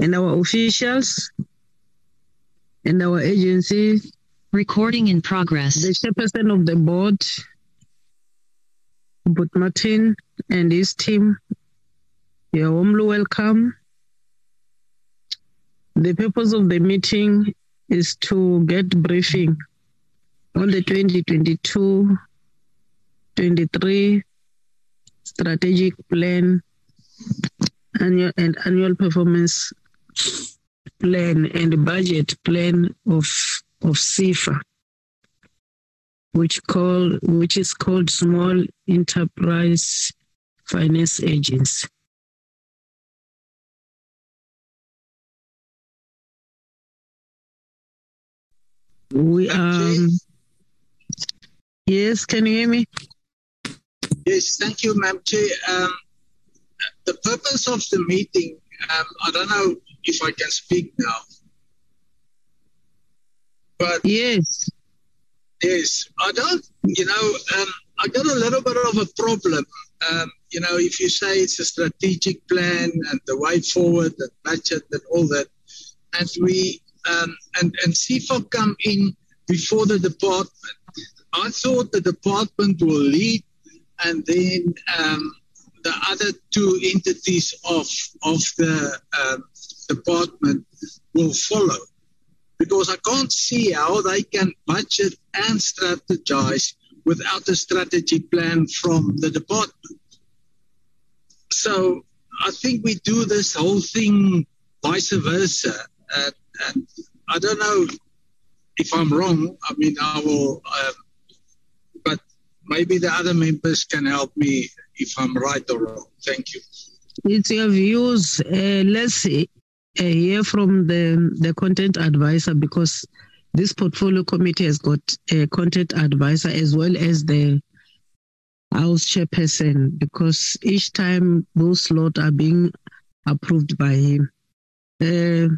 and our officials and our agency, Recording in progress. the chairperson of the board, but Martin and his team, you're warmly welcome. The purpose of the meeting is to get briefing on the 2022 23 strategic plan annual and annual performance plan and budget plan of of SEFA, which call which is called Small Enterprise Finance Agency. We um yes, can you hear me? Yes, thank you, Madam Chair. Um, the purpose of the meeting, um, I don't know if I can speak now, but Yes. yes, I don't, you know, um, I got a little bit of a problem. Um, you know, if you say it's a strategic plan and the way forward, and budget and all that, and we um, and and SEFA come in before the department. I thought the department will lead, and then um, the other two entities of of the um, department will follow. Because I can't see how they can budget and strategize without a strategy plan from the department. So I think we do this whole thing vice versa. Uh, and I don't know if I'm wrong. I mean, I will, um, but maybe the other members can help me if I'm right or wrong. Thank you. It's your views. Uh, let's hear from the, the content advisor because this portfolio committee has got a content advisor as well as the house chairperson because each time those slots are being approved by him. Uh,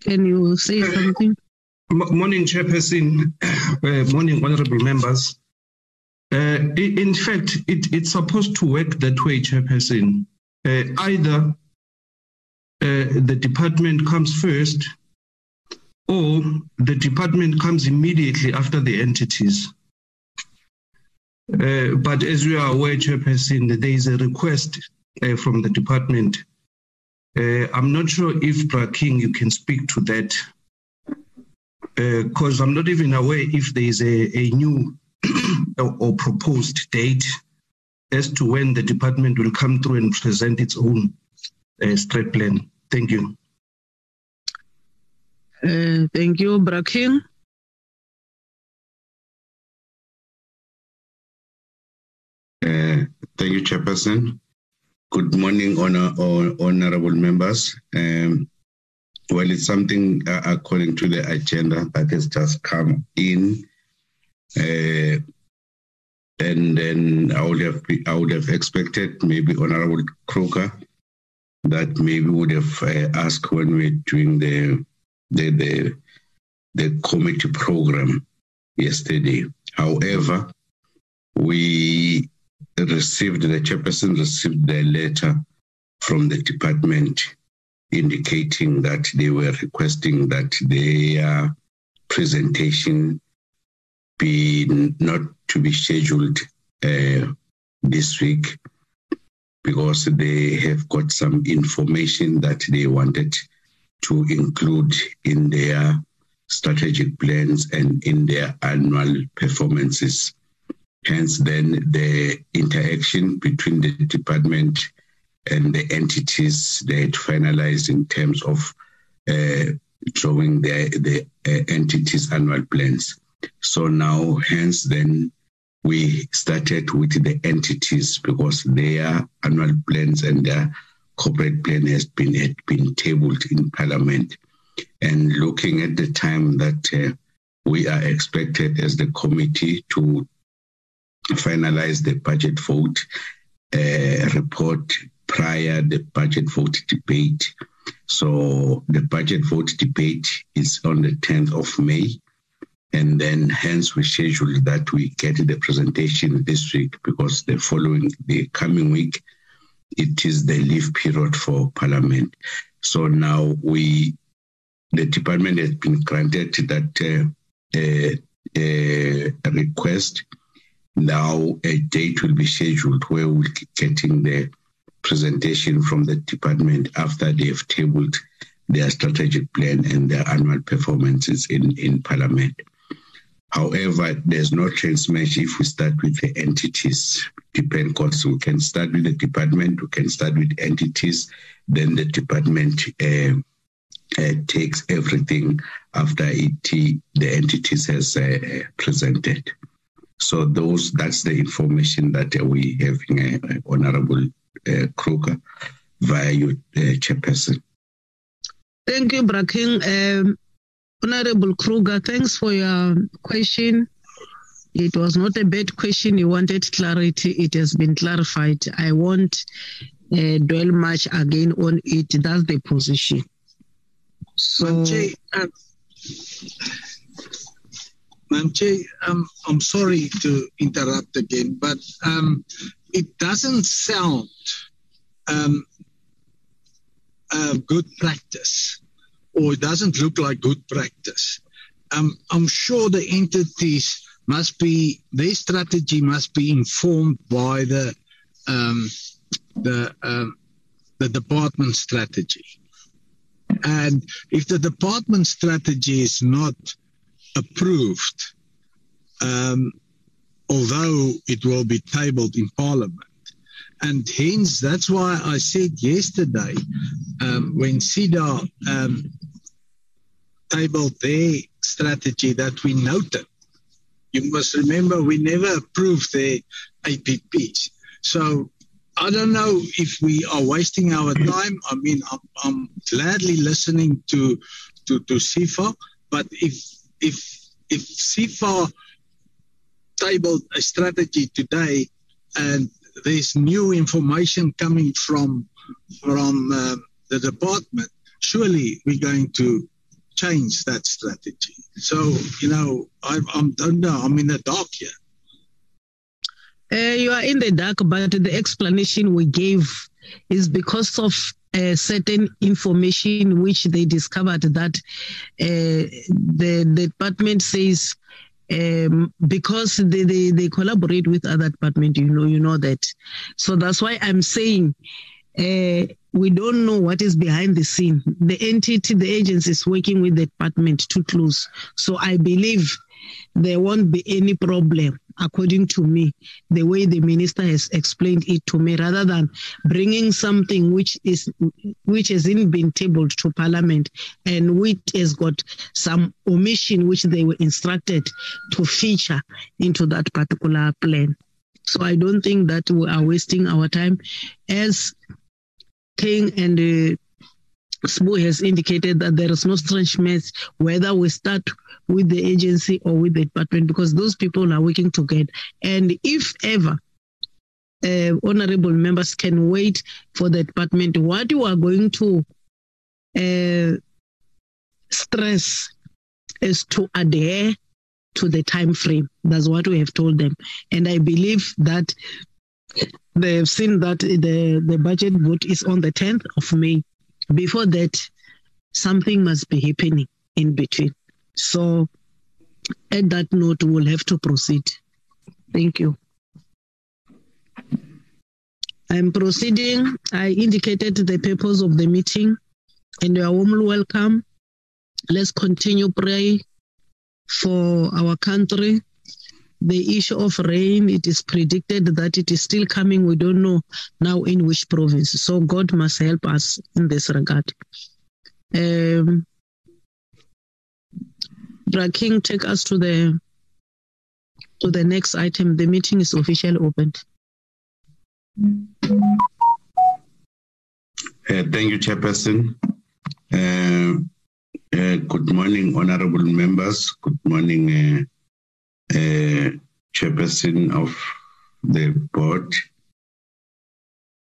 can you say something? Morning, Chairperson. Uh, morning, honorable members. Uh, in fact, it, it's supposed to work that way, Chairperson. Uh, either uh, the department comes first, or the department comes immediately after the entities. Uh, but as you are aware, Chairperson, there is a request uh, from the department. Uh, I'm not sure if Braking, you can speak to that because I'm not even aware if there is a, a new or, or proposed date as to when the department will come through and present its own uh, strat plan. Thank you. Uh, thank you, Brakin. Uh, Thank you, Chairperson. Good morning, honor, hon- honorable members. Um, well, it's something uh, according to the agenda that has just come in. Uh, and then I would have I would have expected maybe Honorable Croker that maybe would have uh, asked when we're doing the the the the committee program yesterday. However, we received, the chairperson received the letter from the department indicating that they were requesting that their presentation be not to be scheduled uh, this week because they have got some information that they wanted to include in their strategic plans and in their annual performances. Hence, then the interaction between the department and the entities they had finalized in terms of uh, drawing the, the uh, entities' annual plans. So now, hence, then we started with the entities because their annual plans and their corporate plan has been had been tabled in Parliament. And looking at the time that uh, we are expected as the committee to finalize the budget vote uh, report prior the budget vote debate. So the budget vote debate is on the 10th of May. And then hence we scheduled that we get the presentation this week because the following, the coming week, it is the leave period for Parliament. So now we, the department has been granted that uh, uh, uh, request. Now a date will be scheduled where we'll be getting the presentation from the department after they've tabled their strategic plan and their annual performances in, in Parliament. However, there's no match if we start with the entities. Depend because we can start with the department, we can start with entities, then the department uh, uh, takes everything after it the entities has uh, presented. So those that's the information that we have, uh, Honorable uh, Kruger, via your uh, chairperson. Thank you, Braking. Um, Honorable Kruger, thanks for your question. It was not a bad question. You wanted clarity. It has been clarified. I won't uh, dwell much again on it. That's the position. So, Mamche, um, Mamche, um, I'm sorry to interrupt again, but um, it doesn't sound um, uh, good practice, or it doesn't look like good practice. Um, I'm sure the entities must be their strategy must be informed by the um, the um, the department strategy. And if the department strategy is not approved, um, although it will be tabled in Parliament, and hence that's why I said yesterday um, when SEDA um, tabled their strategy that we noted. You must remember we never approved their APPs. So I don't know if we are wasting our time. I mean, I'm, I'm gladly listening to to to SEFA, but if if if SEFA tabled a strategy today and there's new information coming from from uh, the department, surely we're going to change that strategy. So you know, I, I don't know. I'm in the dark here. Uh, you are in the dark, but the explanation we gave is because of uh, certain information which they discovered that uh, the, the department says um, because they, they, they collaborate with other department, you know, you know that. So that's why I'm saying uh, we don't know what is behind the scene. The entity, the agency is working with the department too close. So I believe there won't be any problem according to me, the way the minister has explained it to me, rather than bringing something which is which hasn't been tabled to Parliament and which has got some omission which they were instructed to feature into that particular plan. So I don't think that we are wasting our time. As King and uh, Sbu has indicated that there is no strange mess whether we start with the agency or with the department because those people are working together. And if ever uh, honorable members can wait for the department, what you are going to uh, stress is to adhere to the time frame. That's what we have told them. And I believe that they have seen that the, the budget vote is on the 10th of May before that, something must be happening in between. So, at that note, we'll have to proceed. Thank you. I'm proceeding. I indicated the purpose of the meeting, and you are warmly welcome. Let's continue pray for our country. The issue of rain, it is predicted that it is still coming. We don't know now in which province. So God must help us in this regard. Um, King, take us to the to the next item. The meeting is officially opened. Uh, thank you, Chairperson. Uh, uh, good morning, honorable members. Good morning, uh, Chairperson of the board,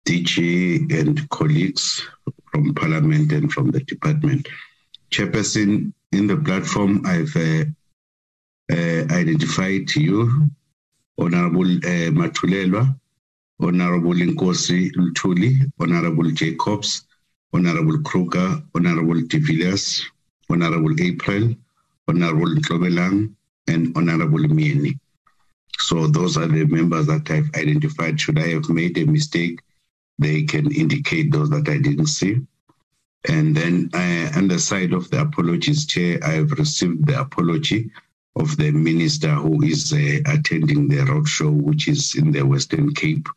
DG, and colleagues from Parliament and from the department. Chairperson, in the platform, I've uh, identified you, Honorable uh, Matulelwa, Honorable Nkosi Lutuli, Honorable Jacobs, Honorable Kruger, Honorable De Honorable April, Honorable Klobelang, and Honorable Mieni. So those are the members that I've identified. Should I have made a mistake, they can indicate those that I didn't see. And then uh, on the side of the apologies chair, I have received the apology of the minister who is uh, attending the roadshow, which is in the Western Cape.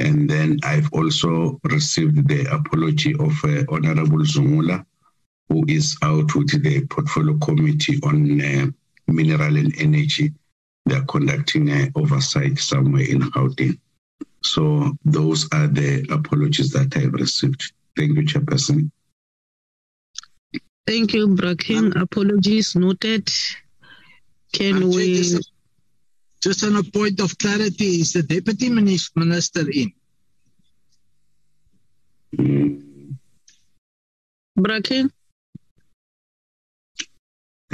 And then I've also received the apology of uh, Honorable Zungula, who is out with the portfolio committee on uh, mineral and energy. They're conducting an oversight somewhere in Gauteng. So those are the apologies that I've received. Thank you, Chairperson. Thank you, Braking. Apologies noted. Can we? Just, just on a point of clarity, is the Deputy Minister in? Braking?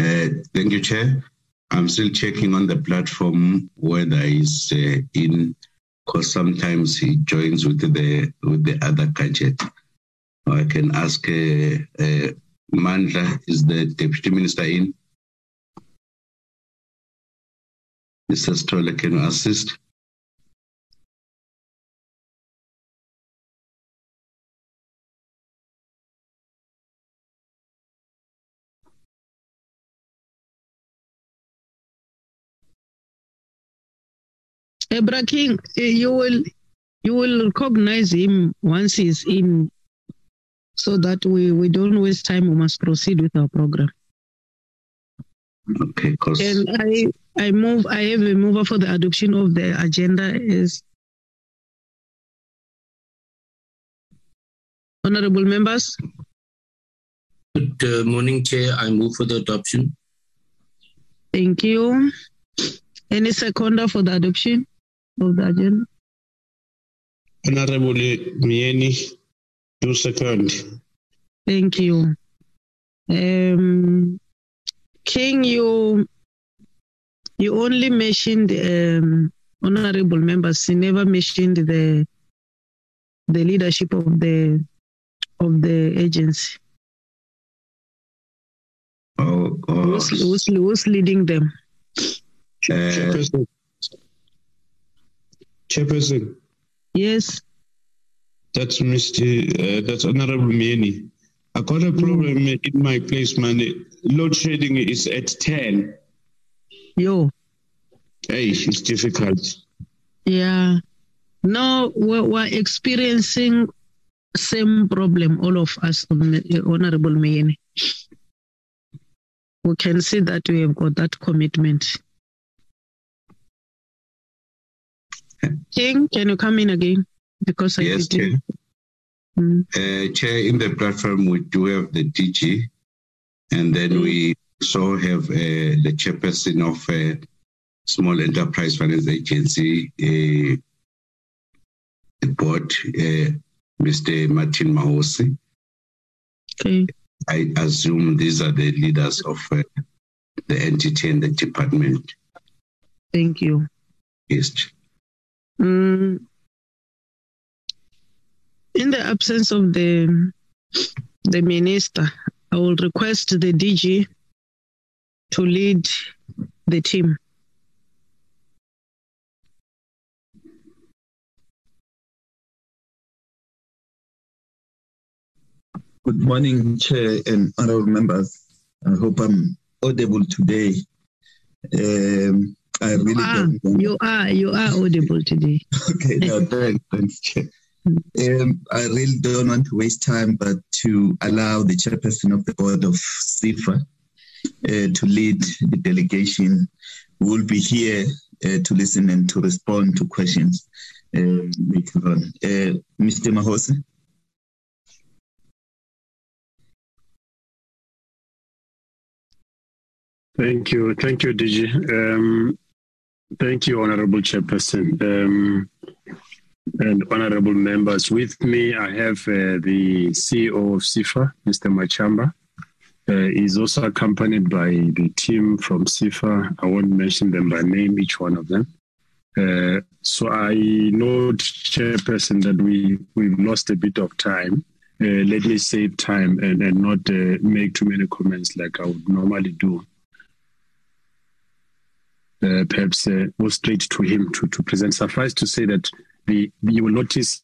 Uh, thank you, Chair. I'm still checking on the platform whether he's uh, in, because sometimes he joins with the with the other gadget. I can ask uh, Mandla, is the Deputy Minister in? Mr. Stoller, can you assist? Ebra King, eh, you will you will recognize him once he's in so that we, we don't waste time. We must proceed with our program. Okay, cause... And I I move I have a mover for the adoption of the agenda is honorable members. Good uh, morning, Chair. I move for the adoption. Thank you. Any seconder for the adoption? Of the agenda? Honorable Mieni, two second. Thank you. Um, King, you you only mentioned um, honorable members. You never mentioned the the leadership of the of the agency. Oh, oh. Who's, who's, who's leading them? Uh, Chairperson. Yes. That's Mr. Uh, that's Honorable Mieni. I got a problem mm. in my place, man. Load shedding is at 10. Yo. Hey, it's difficult. Yeah. No, we're, we're experiencing same problem, all of us, Honorable Mieni. We can see that we have got that commitment. King, can you come in again? Because I yes, Chair. Mm. Uh, Chair, in the platform we do have the DG, and then mm. we also have uh, the chairperson of uh, Small Enterprise Finance Agency, uh, the board, uh, Mr. Martin Mahosi. Okay. I assume these are the leaders of uh, the entity and the department. Thank you. Yes. Mm, in the absence of the the minister, I will request the DG to lead the team. Good morning, Chair and honorable members. I hope I'm audible today. Um, I really you are, don't. You are, you are audible today. okay, no, thanks, thanks, Chair. Um, I really don't want to waste time, but to allow the chairperson of the board of SEFA uh, to lead the delegation. We will be here uh, to listen and to respond to questions um, later on. Uh, Mr. Mahosi. Thank you. Thank you, DG. Um, Thank you, Honorable Chairperson um, and honorable members. With me, I have uh, the CEO of SEFA, Mr. Matshamba, Uh, he's also accompanied by the team from SEFA. I won't mention them by name, each one of them. Uh, so I know, Chairperson, that we, we've lost a bit of time. Uh, let me save time and, and not uh, make too many comments like I would normally do. Uh, perhaps uh, straight to him to, to present. Suffice to say that the, you will notice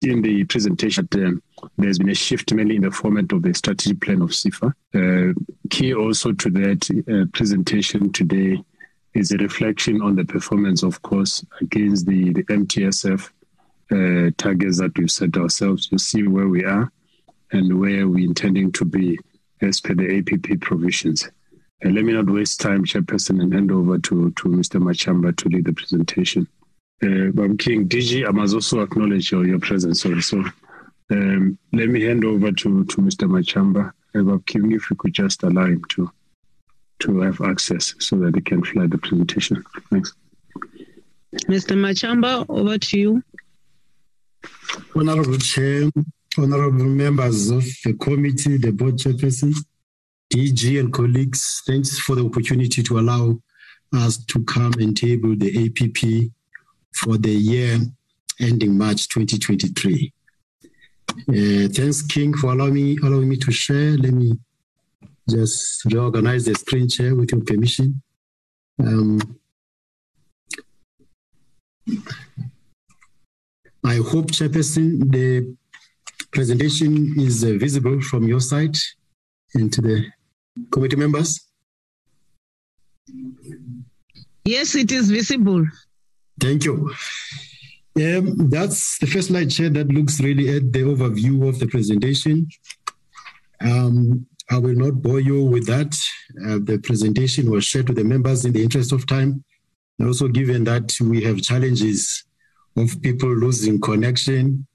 in the presentation that um, there's been a shift mainly in the format of the strategic plan of SEFA. Uh, key also to that uh, presentation today is a reflection on the performance, of course, against the, the MTSF uh, targets that we've set ourselves to see where we are and where we're intending to be as per the APP provisions. And let me not waste time, Chairperson, and hand over to, to Mr. Matshamba to lead the presentation. Uh, Bob King, DG, I must also acknowledge your, your presence also. Um, let me hand over to, to Mr. Matshamba. Uh, Bob King, if you could just allow him to, to have access so that he can fly the presentation. Thanks. Mr. Matshamba, over to you. Honorable Chair, honorable members of the committee, the board chairperson, DG and colleagues, thanks for the opportunity to allow us to come and table the APP for the year ending March 2023. Uh, thanks, King, for allowing me, allowing me to share. Let me just reorganize the screen share with your permission. Um, I hope, Chairperson, the presentation is uh, visible from your side and to the committee members. Yes, it is visible. Thank you. Um, that's the first slide Chair that looks really at the overview of the presentation. Um, I will not bore you with that. Uh, the presentation was shared to the members in the interest of time. And also given that we have challenges of people losing connection,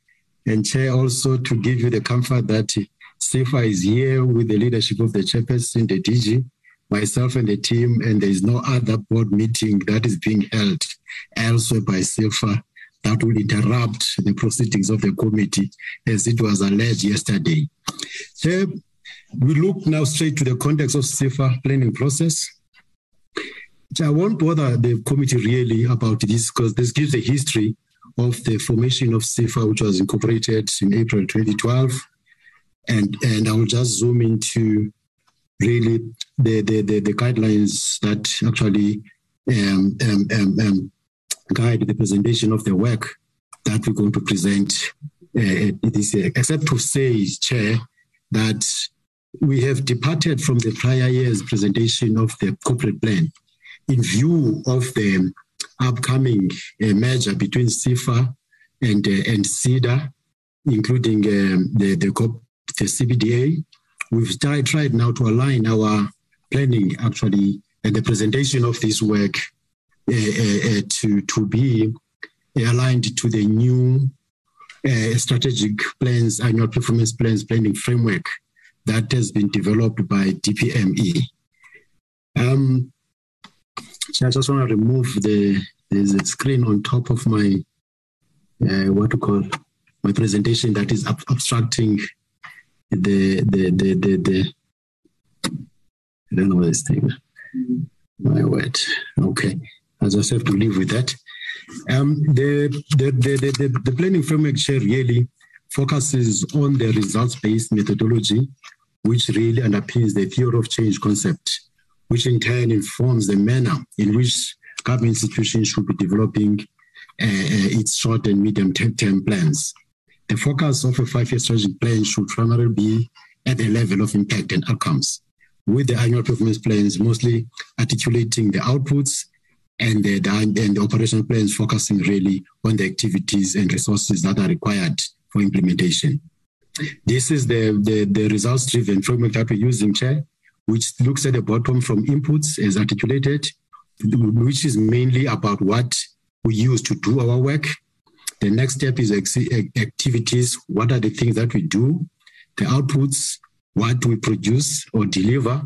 and Chair also to give you the comfort that SEFA is here with the leadership of the chairperson, the DG, myself and the team, and there is no other board meeting that is being held elsewhere by SEFA that will interrupt the proceedings of the committee as it was alleged yesterday. So we look now straight to the context of SEFA planning process. I won't bother the committee really about this because this gives a history of the formation of SEFA, which was incorporated in April 2012. And, and I will just zoom into really the, the, the, the guidelines that actually um, um, um, um guide the presentation of the work that we're going to present uh, this year. Except to say, Chair, that we have departed from the prior year's presentation of the corporate plan in view of the upcoming uh, merger between SEFA and uh, and SEDA, including um, the, the the CBDA. We've tried, now to align our planning actually and the presentation of this work uh, uh, uh to to be aligned to the new uh, strategic plans, annual performance plans planning framework that has been developed by DPME. Um, so I just want to remove the a screen on top of my uh, what to call my presentation that is ab- abstracting the the the the, the I don't know what this thing. My word. Okay. I just have to live with that. Um, the, the, the, the, the planning framework share really focuses on the results-based methodology, which really underpins the theory of change concept, which in turn informs the manner in which government institutions should be developing uh, uh its short and medium term plans. The focus of a five-year strategic plan should primarily be at the level of impact and outcomes, with the annual performance plans mostly articulating the outputs and the, the, and the operational plans focusing really on the activities and resources that are required for implementation. This is the, the, the results-driven framework that we're using, Chair, which looks at the bottom from inputs as articulated, which is mainly about what we use to do our work the next step is activities. What are the things that we do? The outputs, what we produce or deliver,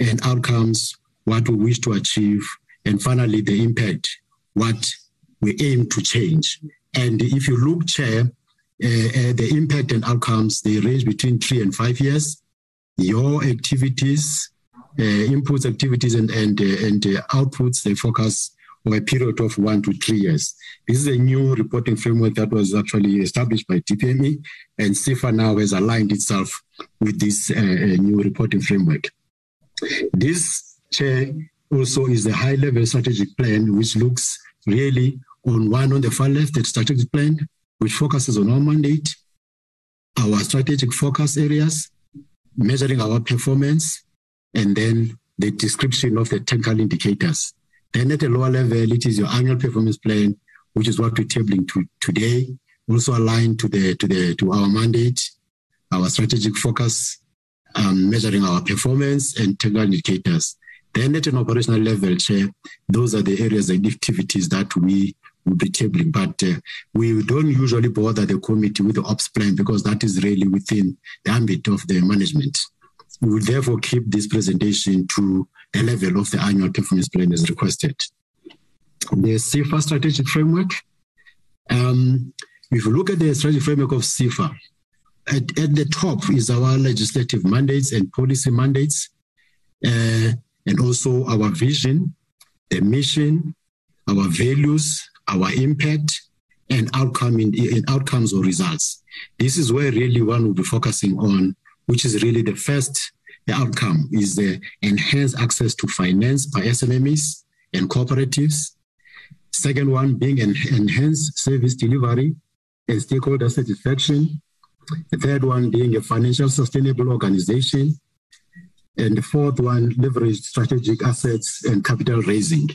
and outcomes, what we wish to achieve. And finally, the impact, what we aim to change. And if you look, Chair, uh, uh, the impact and outcomes, they range between three and five years. your activities, uh, inputs, activities, and and and outputs. They focus over a period of one to three years. This is a new reporting framework that was actually established by DPME, and SEFA now has aligned itself with this uh, new reporting framework. This chair also is the high level strategic plan, which looks really on one on the far left, the strategic plan, which focuses on our mandate, our strategic focus areas, measuring our performance, and then the description of the technical indicators. Then at a lower level, it is your annual performance plan, which is what we're tabling to today, also aligned to the to the to our mandate, our strategic focus, um, measuring our performance and technical indicators. Then at an operational level, Chair, those are the areas and activities that we will be tabling. But uh, we don't usually bother the committee with the ops plan because that is really within the ambit of the management. We will therefore keep this presentation to the level of the annual performance plan as requested. The SEFA strategic framework. Um, if you look at the strategic framework of SEFA, at, at the top is our legislative mandates and policy mandates. Uh, and also our vision, the mission, our values, our impact, and outcome in, in outcomes or results. This is where really one will be focusing on, which is really the first the outcome is the enhanced access to finance by SMEs and cooperatives. Second one being an enhanced service delivery and stakeholder satisfaction. The third one being a financial sustainable organization and the fourth one, leverage strategic assets and capital raising.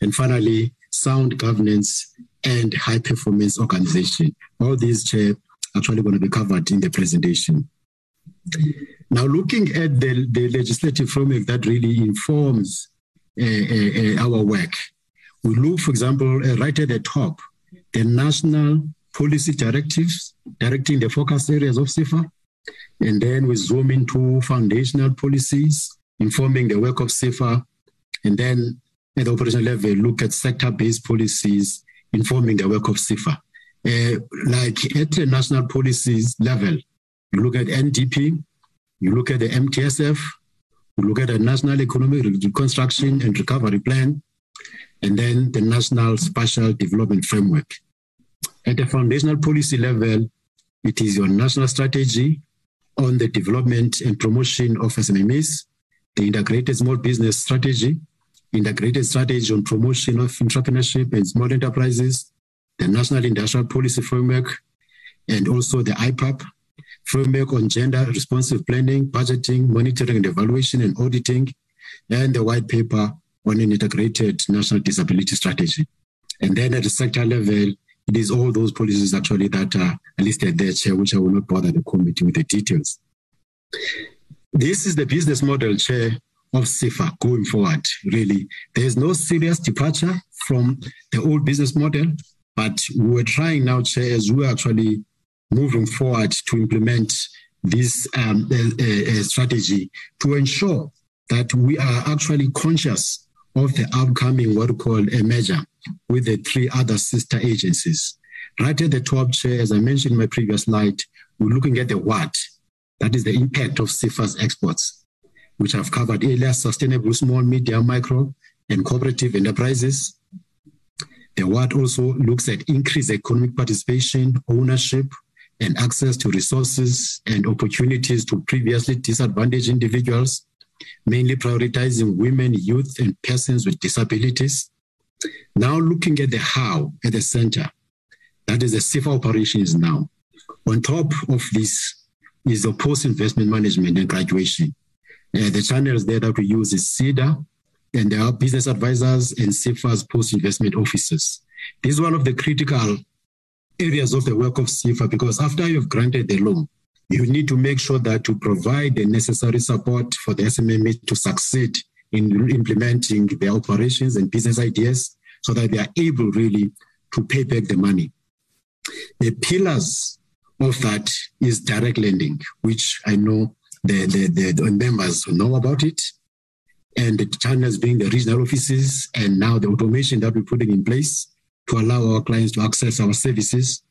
And finally, sound governance and high performance organization. All these, Chair, actually going to be covered in the presentation. Now, looking at the, the legislative framework that really informs uh, uh, our work, we look, for example, uh, right at the top, the national policy directives directing the focus areas of SEFA, and then we zoom into foundational policies, informing the work of SEFA. And then at the operational level, look at sector based policies, informing the work of SEFA. Uh, like at the national policies level, you look at NDP, you look at the MTSF, you look at the National Economic Reconstruction and Recovery Plan, and then the National Spatial Development Framework. At the foundational policy level, it is your national strategy, on the development and promotion of SMEs, the integrated small business strategy, integrated strategy on promotion of entrepreneurship and small enterprises, the National Industrial Policy Framework, and also the IPAP framework on gender responsive planning, budgeting, monitoring and evaluation and auditing, and the white paper on an integrated national disability strategy. And then at the sector level, it is all those policies actually that are listed there, Chair, which I will not bother the committee with the details. This is the business model, Chair, of SEFA going forward, really. There's no serious departure from the old business model, but we're trying now, Chair, as we're actually moving forward to implement this um, uh, uh, strategy to ensure that we are actually conscious of the upcoming what we call a measure with the three other sister agencies. Right at the top chair, as I mentioned in my previous slide, we're looking at the what. That is the impact of SEFA's exports, which I've covered earlier, sustainable small, medium, micro, and cooperative enterprises. The what also looks at increased economic participation, ownership, and access to resources and opportunities to previously disadvantaged individuals, mainly prioritizing women, youth, and persons with disabilities. Now looking at the how at the center, that is the SEFA operations now. On top of this is the post-investment management and graduation. Uh, the channels there that we use is SEDA, and there are business advisors and SEFA's post-investment officers. This is one of the critical areas of the work of SEFA because after you've granted the loan, you need to make sure that you provide the necessary support for the SMME to succeed in implementing their operations and business ideas so that they are able really to pay back the money. The pillars of that is direct lending, which I know the, the, the members know about it. And the channels being the regional offices and now the automation that we're putting in place to allow our clients to access our services.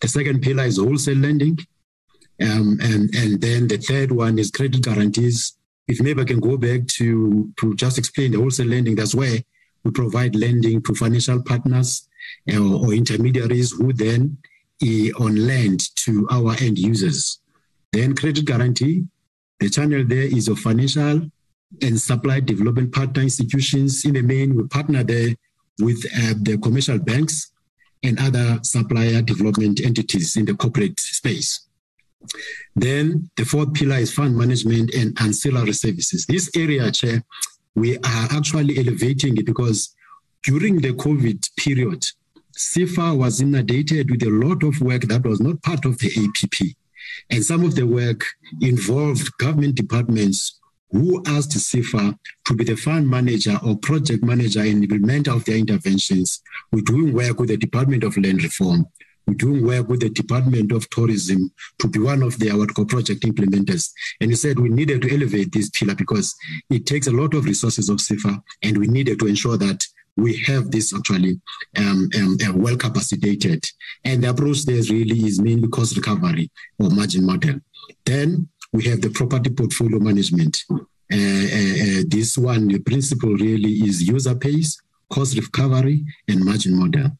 The second pillar is wholesale lending. Um, and, and then the third one is credit guarantees. If maybe I can go back to, to just explain the wholesale lending, that's where we provide lending to financial partners uh, or intermediaries who then uh, on lend to our end users. Then credit guarantee, the channel there is of financial and supply development partner institutions. In the main, we partner there with uh, the commercial banks and other supplier development entities in the corporate space. Then the fourth pillar is fund management and ancillary services. This area, Chair, we are actually elevating it because during the COVID period, SEFA was inundated with a lot of work that was not part of the APP. And some of the work involved government departments who asked SEFA to be the fund manager or project manager in implement of their interventions. We're doing work with the Department of Land Reform. We're doing work with the Department of Tourism to be one of their what project implementers. And he said we needed to elevate this pillar because it takes a lot of resources of SEFA, and we needed to ensure that we have this actually um, um, uh, well capacitated. And the approach there really is mainly cost recovery or margin model. Then we have the property portfolio management. Uh, uh, uh, this one, the principle really is user pays, cost recovery, and margin model.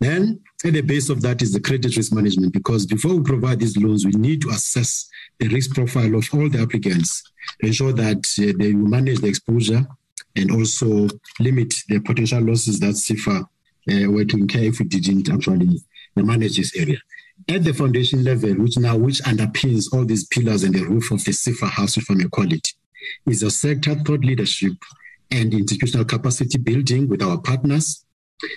Then, at the base of that is the credit risk management, because before we provide these loans, we need to assess the risk profile of all the applicants ensure that uh, they manage the exposure and also limit the potential losses that SEFA uh, were to incur if we didn't actually manage this area at the foundation level, which now which underpins all these pillars and the roof of the SEFA house, may call it, is a sector thought leadership and institutional capacity building with our partners,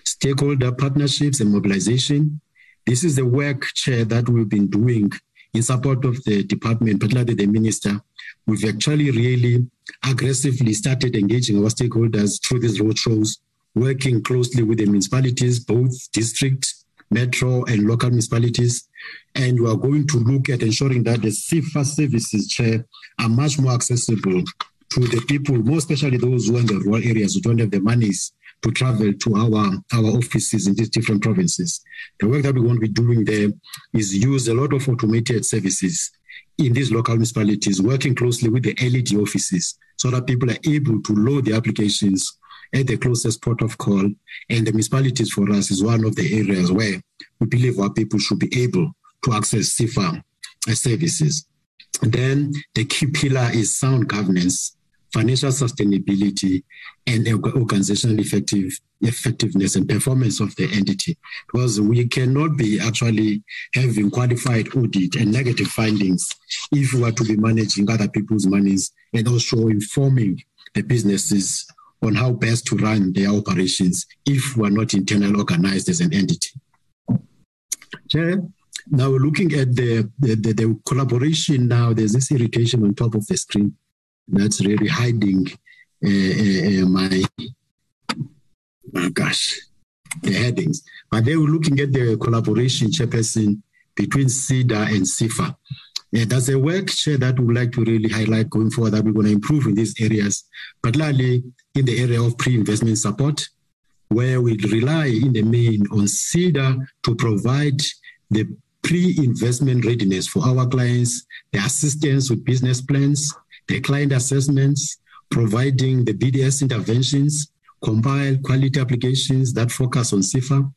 stakeholder partnerships and mobilization. This is the work, Chair, that we've been doing in support of the department, particularly the minister. We've actually really aggressively started engaging our stakeholders through these roadshows, working closely with the municipalities, both district metro and local municipalities. And we are going to look at ensuring that the SEFA services chair are much more accessible to the people, more especially those who are in the rural areas who don't have the monies to travel to our, our offices in these different provinces. The work that we want to be doing there is use a lot of automated services in these local municipalities, working closely with the LED offices so that people are able to load the applications at the closest port of call. And the municipalities for us is one of the areas where we believe our people should be able to access SEFA uh, services. And then the key pillar is sound governance, financial sustainability, and organizational effective, effectiveness and performance of the entity. Because we cannot be actually having qualified audit and negative findings if we are to be managing other people's monies and also informing the businesses on how best to run their operations if we're not internally organized as an entity. Chair, now looking at the, the, the, the, collaboration now, there's this irritation on top of the screen that's really hiding uh, uh, uh my, gosh, the headings. But they were looking at the collaboration, chairperson, between SEDA and SEFA. Yeah, that's a work share that we would like to really highlight going forward that we're going to improve in these areas, particularly in the area of pre-investment support, where we rely in the main on SEDA to provide the pre-investment readiness for our clients, the assistance with business plans, the client assessments, providing the BDS interventions, compile quality applications that focus on SEFA,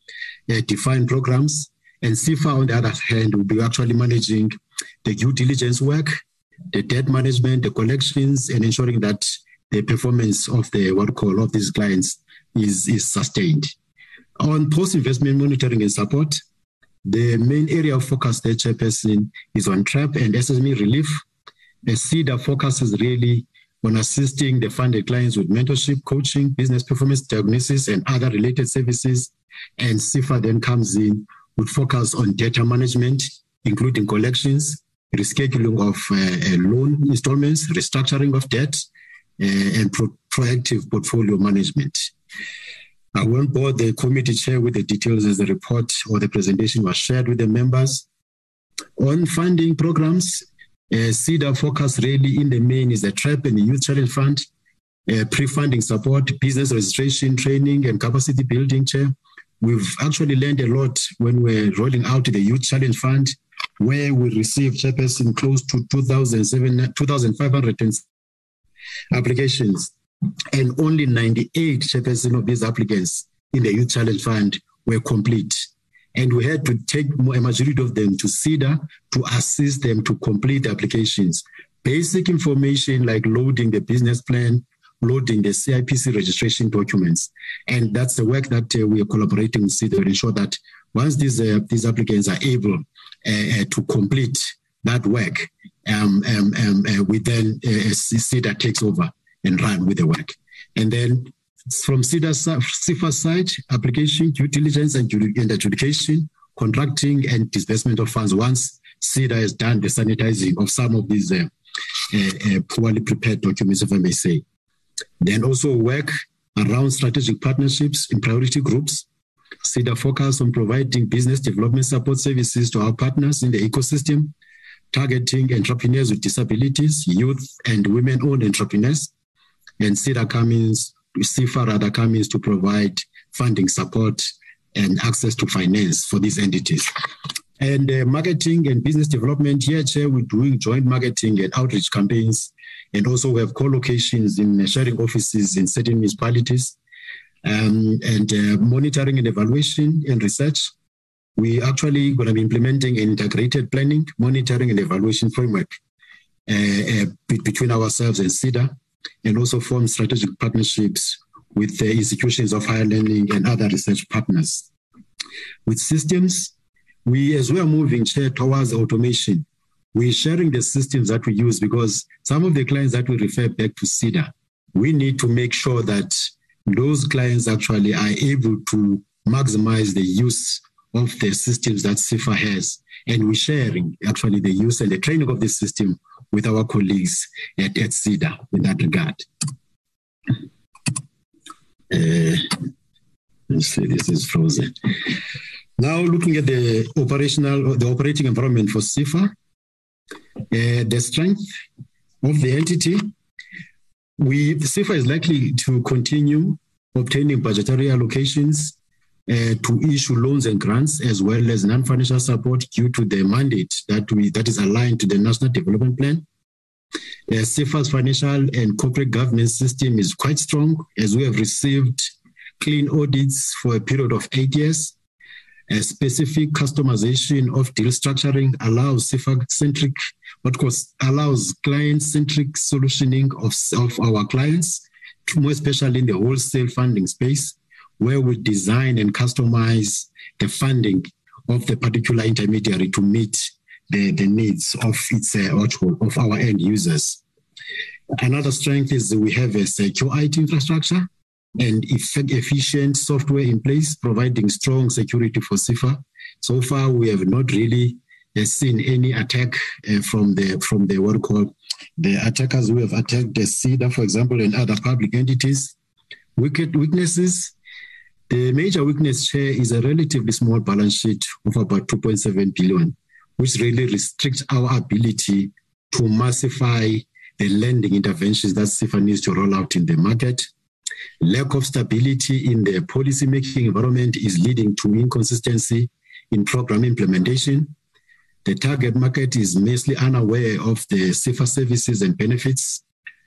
uh, define programs, and SEFA, on the other hand, will be actually managing the due diligence work, the debt management, the collections, and ensuring that the performance of the what call of these clients is, is sustained. On post-investment monitoring and support, the main area of focus the chairperson is on TREP and SME relief. The SEDA focuses really on assisting the funded clients with mentorship, coaching, business performance diagnosis, and other related services. And SEFA then comes in with focus on data management, including collections, rescheduling of uh, uh, loan installments, restructuring of debt, and pro- proactive portfolio management. I won't bore the committee chair with the details as the report or the presentation was shared with the members. On funding programs, uh, SEDA focus really in the main is the TREP and the Youth Challenge Fund, uh, pre-funding support, business registration, training, and capacity building chair. We've actually learned a lot when we're rolling out the Youth Challenge Fund where we received chairperson close to 2,500 applications, and only 98 chairperson of these applicants in the Youth Challenge Fund were complete. And we had to take a majority of them to SEDA to assist them to complete the applications. Basic information like loading the business plan, loading the CIPC registration documents. And that's the work that uh, we are collaborating with SEDA to ensure that once these, uh, these applicants are able uh, uh to complete that work, um, um, um, uh, we then uh, SEDA takes over and run with the work. And then from SEDA, SEFA side, application, due diligence and, and adjudication, contracting and disbursement of funds once SEDA has done the sanitizing of some of these uh, uh, uh, poorly prepared documents, if I may say. Then also work around strategic partnerships in priority groups. SEDA focus on providing business development support services to our partners in the ecosystem, targeting entrepreneurs with disabilities, youth and women-owned entrepreneurs. And SEDA Cummins, SEFA rather Cummins to provide funding support and access to finance for these entities. And uh, marketing and business development, here, Chair, we're doing joint marketing and outreach campaigns. And also we have co-locations in sharing offices in certain municipalities. Um, and uh, monitoring and evaluation and research. We actually going to be implementing an integrated planning, monitoring and evaluation framework uh, uh between ourselves and SEDA, and also form strategic partnerships with the institutions of higher learning and other research partners. With systems, we, as we are moving towards automation, we're sharing the systems that we use because some of the clients that we refer back to SEDA, we need to make sure that those clients actually are able to maximize the use of the systems that SEFA has. And we're sharing actually the use and the training of this system with our colleagues at, at SEDA in that regard. Uh, let's see, this is frozen. Now looking at the operational, the operating environment for SEFA, uh, the strength of the entity, we SEFA is likely to continue obtaining budgetary allocations uh, to issue loans and grants as well as non-financial support due to the mandate that we that is aligned to the National Development Plan. Uh, financial and corporate governance system is quite strong as we have received clean audits for a period of eight years a specific customization of deal structuring allows SEFA centric, what course allows client-centric solutioning of, of our clients, more especially in the wholesale funding space, where we design and customize the funding of the particular intermediary to meet the, the needs of its uh, of our end users. Another strength is we have a secure IT infrastructure and efficient software in place, providing strong security for SEFA. So far, we have not really uh, seen any attack uh, from the from the what called the attackers who have attacked the SEDA, for example, and other public entities. Wicked weaknesses. The major weakness here is a relatively small balance sheet of about 2.7 billion, which really restricts our ability to massify the lending interventions that SEFA needs to roll out in the market. Lack of stability in the policy-making environment is leading to inconsistency in program implementation. The target market is mostly unaware of the SEFA services and benefits,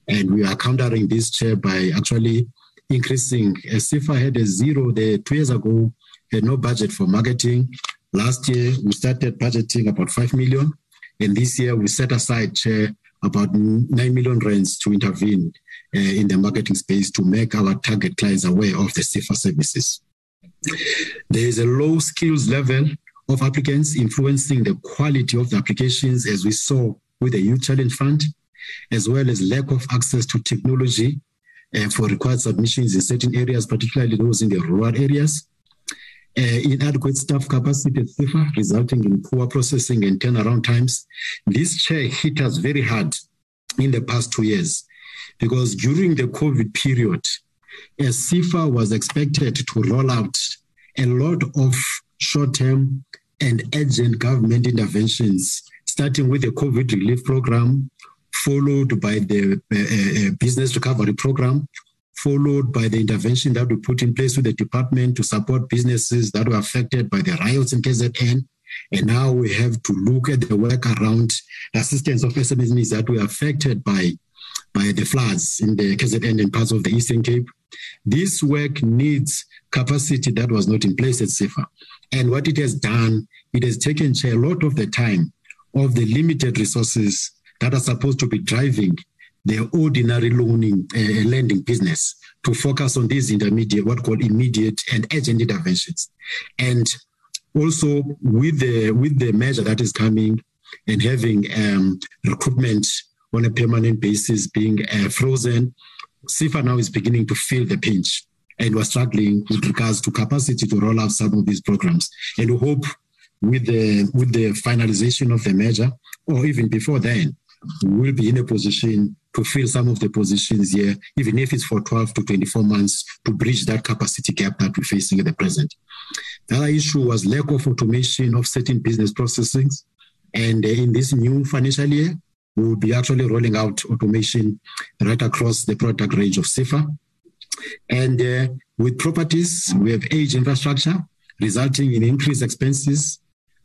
and we are countering this chair by actually increasing. As SEFA had a zero there two years ago, had no budget for marketing. Last year, we started budgeting about 5 million, and this year we set aside chair about 9 million rands to intervene uh, in the marketing space to make our target clients aware of the SEFA services. There is a low skills level of applicants influencing the quality of the applications, as we saw with the Youth Challenge Fund, as well as lack of access to technology uh, for required submissions in certain areas, particularly those in the rural areas. Uh, inadequate staff capacity at SEFA, resulting in poor processing and turnaround times. This chair hit us very hard in the past two years because during the COVID period, as SEFA was expected to roll out a lot of short-term and urgent government interventions, starting with the COVID relief program, followed by the uh, uh, uh business recovery program, followed by the intervention that we put in place with the department to support businesses that were affected by the riots in KZN, And now we have to look at the work around the assistance of SMEs that were affected by, by the floods in the KZN and parts of the Eastern Cape. This work needs capacity that was not in place at SEFA. And what it has done, it has taken a lot of the time of the limited resources that are supposed to be driving the ordinary loaning uh, lending business to focus on these intermediate, what called immediate and urgent interventions. And also with the with the measure that is coming and having um, recruitment on a permanent basis being uh, frozen, SEFA now is beginning to feel the pinch and we're struggling with regards to capacity to roll out some of these programs. And we hope with the with the finalization of the measure, or even before then, will be in a position to fill some of the positions here, even if it's for 12 to 24 months, to bridge that capacity gap that we're facing at the present. The other issue was lack of automation of certain business processes. And uh, in this new financial year, we will be actually rolling out automation right across the product range of SEFA. And uh, with properties, we have age infrastructure, resulting in increased expenses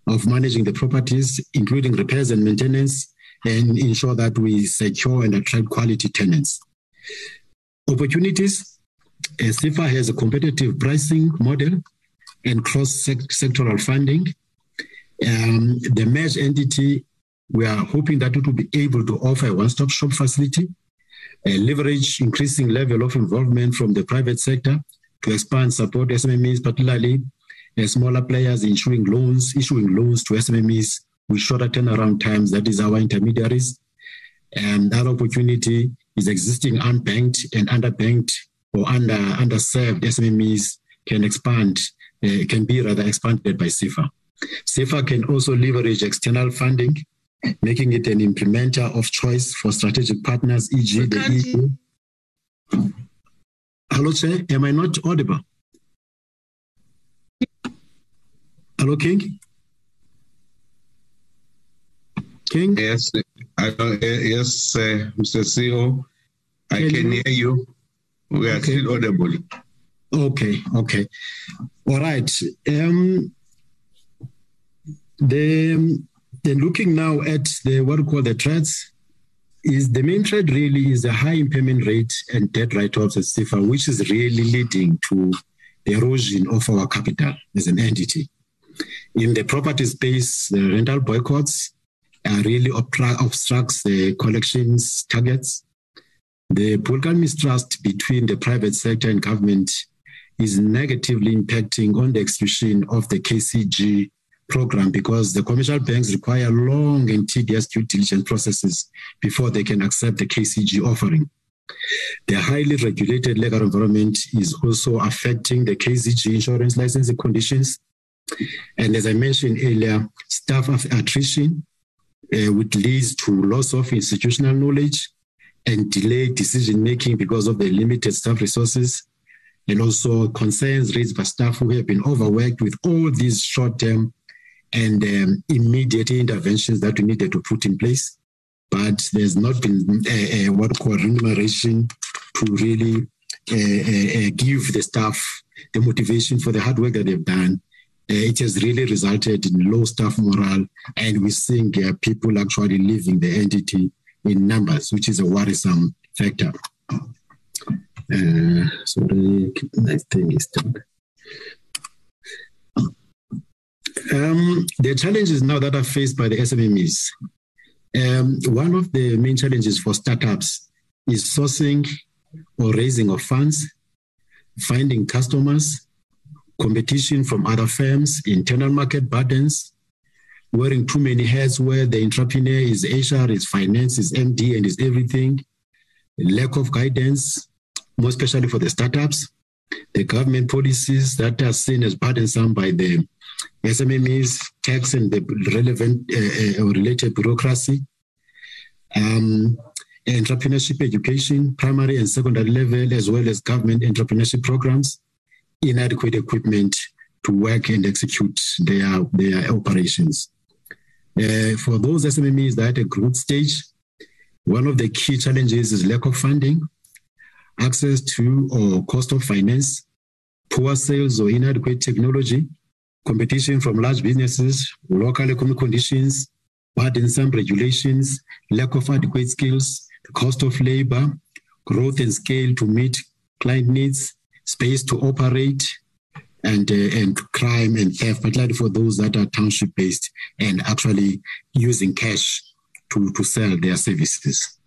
of managing the properties, including repairs and maintenance, and ensure that we secure and attract quality tenants. Opportunities, uh, SEFA has a competitive pricing model and cross-sectoral funding. Um, the merged entity, we are hoping that it will be able to offer a one-stop shop facility, leverage increasing level of involvement from the private sector to expand support SMEs, particularly uh, smaller players issuing loans, issuing loans to SMEs with shorter turnaround times. That is our intermediaries. And that opportunity is existing unbanked and underbanked or under underserved SMEs can expand, uh, can be rather expanded by SEFA. SEFA can also leverage external funding, making it an implementer of choice for strategic partners, e.g. the EU. Hello, Chair. Am I not audible? Hello, King? Yes, I, yes, uh, Mr. CEO. I can, hear you. We are okay. still audible. Okay, okay. All right. Um, the, the looking now at the what we call the threats is the main threat really is the high impairment rate and debt write-offs at SEFA, which is really leading to the erosion of our capital as an entity. In the property space, the rental boycotts uh, really obstructs the collections targets. The political mistrust between the private sector and government is negatively impacting on the execution of the KCG program because the commercial banks require long and tedious due diligence processes before they can accept the KCG offering. The highly regulated legal environment is also affecting the KCG insurance licensing conditions. And as I mentioned earlier, staff attrition uh, which leads to loss of institutional knowledge and delayed decision making because of the limited staff resources, and also concerns raised by staff who have been overworked with all these short term and um, immediate interventions that we needed to put in place. But there's not been a, a what called remuneration to really uh, uh, give the staff the motivation for the hard work that they've done uh, it has really resulted in low staff morale, and we're seeing uh, people actually leaving the entity in numbers, which is a worrisome factor. Uh, sorry, next thing is done. Um, the challenges now that are faced by the SMEs. Um, one of the main challenges for startups is sourcing or raising of funds, finding customers, competition from other firms, internal market burdens, wearing too many hats where the entrepreneur is HR, is finance, is MD, and is everything, lack of guidance, more especially for the startups, the government policies that are seen as burdensome by the SMEs, tax, and the relevant uh, uh, related bureaucracy. Um, entrepreneurship education, primary and secondary level, as well as government entrepreneurship programs, inadequate equipment to work and execute their, their operations. Uh, for those SMEs that are at a growth stage, one of the key challenges is lack of funding, access to or cost of finance, poor sales or inadequate technology, competition from large businesses, local economic conditions, burdensome regulations, lack of adequate skills, cost of labor, growth and scale to meet client needs, space to operate, and uh, and crime and theft, particularly for those that are township based and actually using cash to, to sell their services.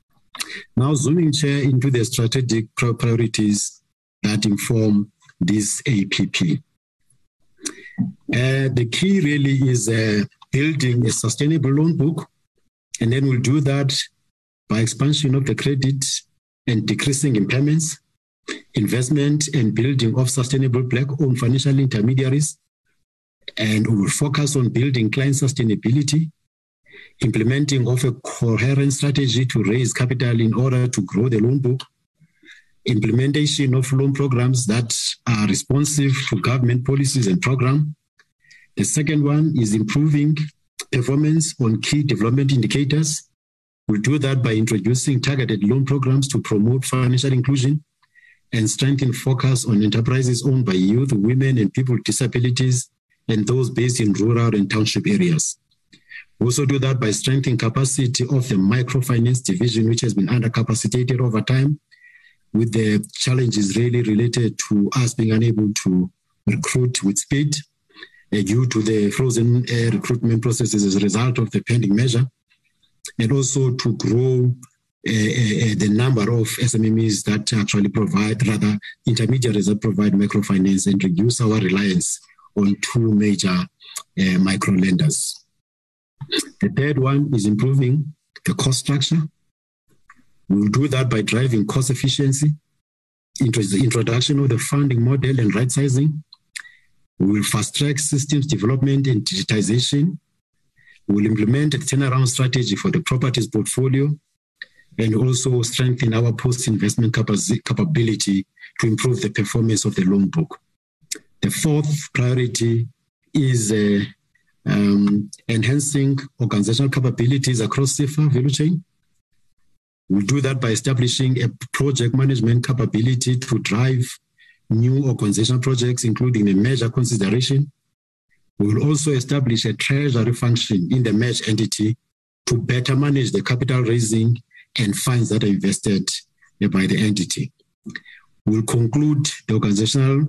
Now, zooming chair into the strategic priorities that inform this APP. Uh, the key really is uh, building a sustainable loan book, and then we'll do that by expansion of the credit and decreasing impairments, investment and building of sustainable black-owned financial intermediaries, and we will focus on building client sustainability, implementing of a coherent strategy to raise capital in order to grow the loan book, implementation of loan programs that are responsive to government policies and program. The second one is improving performance on key development indicators. We'll do that by introducing targeted loan programs to promote financial inclusion and strengthen focus on enterprises owned by youth, women, and people with disabilities, and those based in rural and township areas. We also do that by strengthening capacity of the microfinance division, which has been undercapacitated over time, with the challenges really related to us being unable to recruit with speed uh, due to the frozen uh, recruitment processes as a result of the pending measure, and also to grow the number of SMEs that actually provide, rather intermediaries that provide microfinance and reduce our reliance on two major uh, micro lenders. The third one is improving the cost structure. We'll do that by driving cost efficiency, the introduction of the funding model and right sizing. We will fast track systems development and digitization. We'll implement a turnaround strategy for the properties portfolio and also strengthen our post investment capability to improve the performance of the loan book. The fourth priority is uh, um, enhancing organizational capabilities across SEFA value chain. We'll do that by establishing a project management capability to drive new organizational projects, including a measure consideration. We will also establish a treasury function in the merged entity to better manage the capital raising and funds that are invested by the entity. We'll conclude the organizational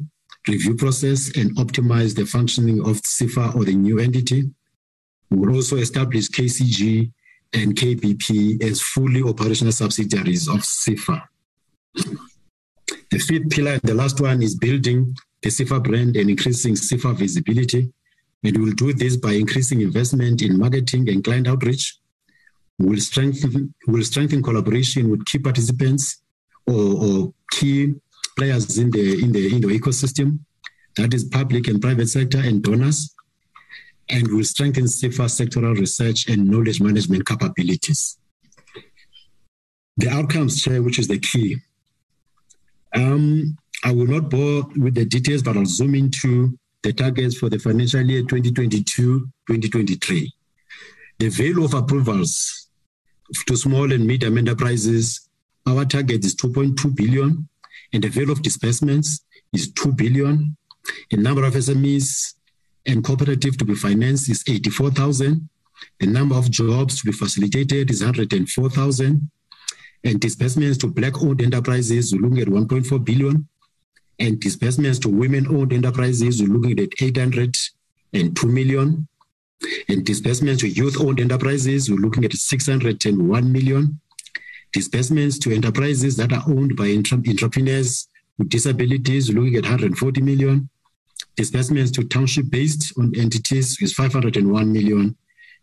review process and optimize the functioning of SEFA or the new entity. We will also establish KCG and KBP as fully operational subsidiaries of SEFA. The fifth pillar, the last one, is building the SEFA brand and increasing SEFA visibility. And we'll do this by increasing investment in marketing and client outreach. We'll strengthen, we'll strengthen collaboration with key participants or, or key players in the in the in the ecosystem, that is public and private sector and donors, and will strengthen SEFA sectoral research and knowledge management capabilities. The outcomes chair, which is the key. Um, I will not bore with the details, but I'll zoom into the targets for the financial year 2022-2023. The value of approvals to small and medium enterprises, our target is 2.2 billion and the value of disbursements is 2 billion. The number of SMEs and cooperative to be financed is 84,000. The number of jobs to be facilitated is 104,000. And disbursements to black-owned enterprises, we're looking at 1.4 billion. And disbursements to women-owned enterprises, we're looking at 802 million. And disbursements to youth-owned enterprises, we're looking at 601 million disbursements to enterprises that are owned by entrepreneurs with disabilities, looking at 140 million. Disbursements to township-based entities is 501 million.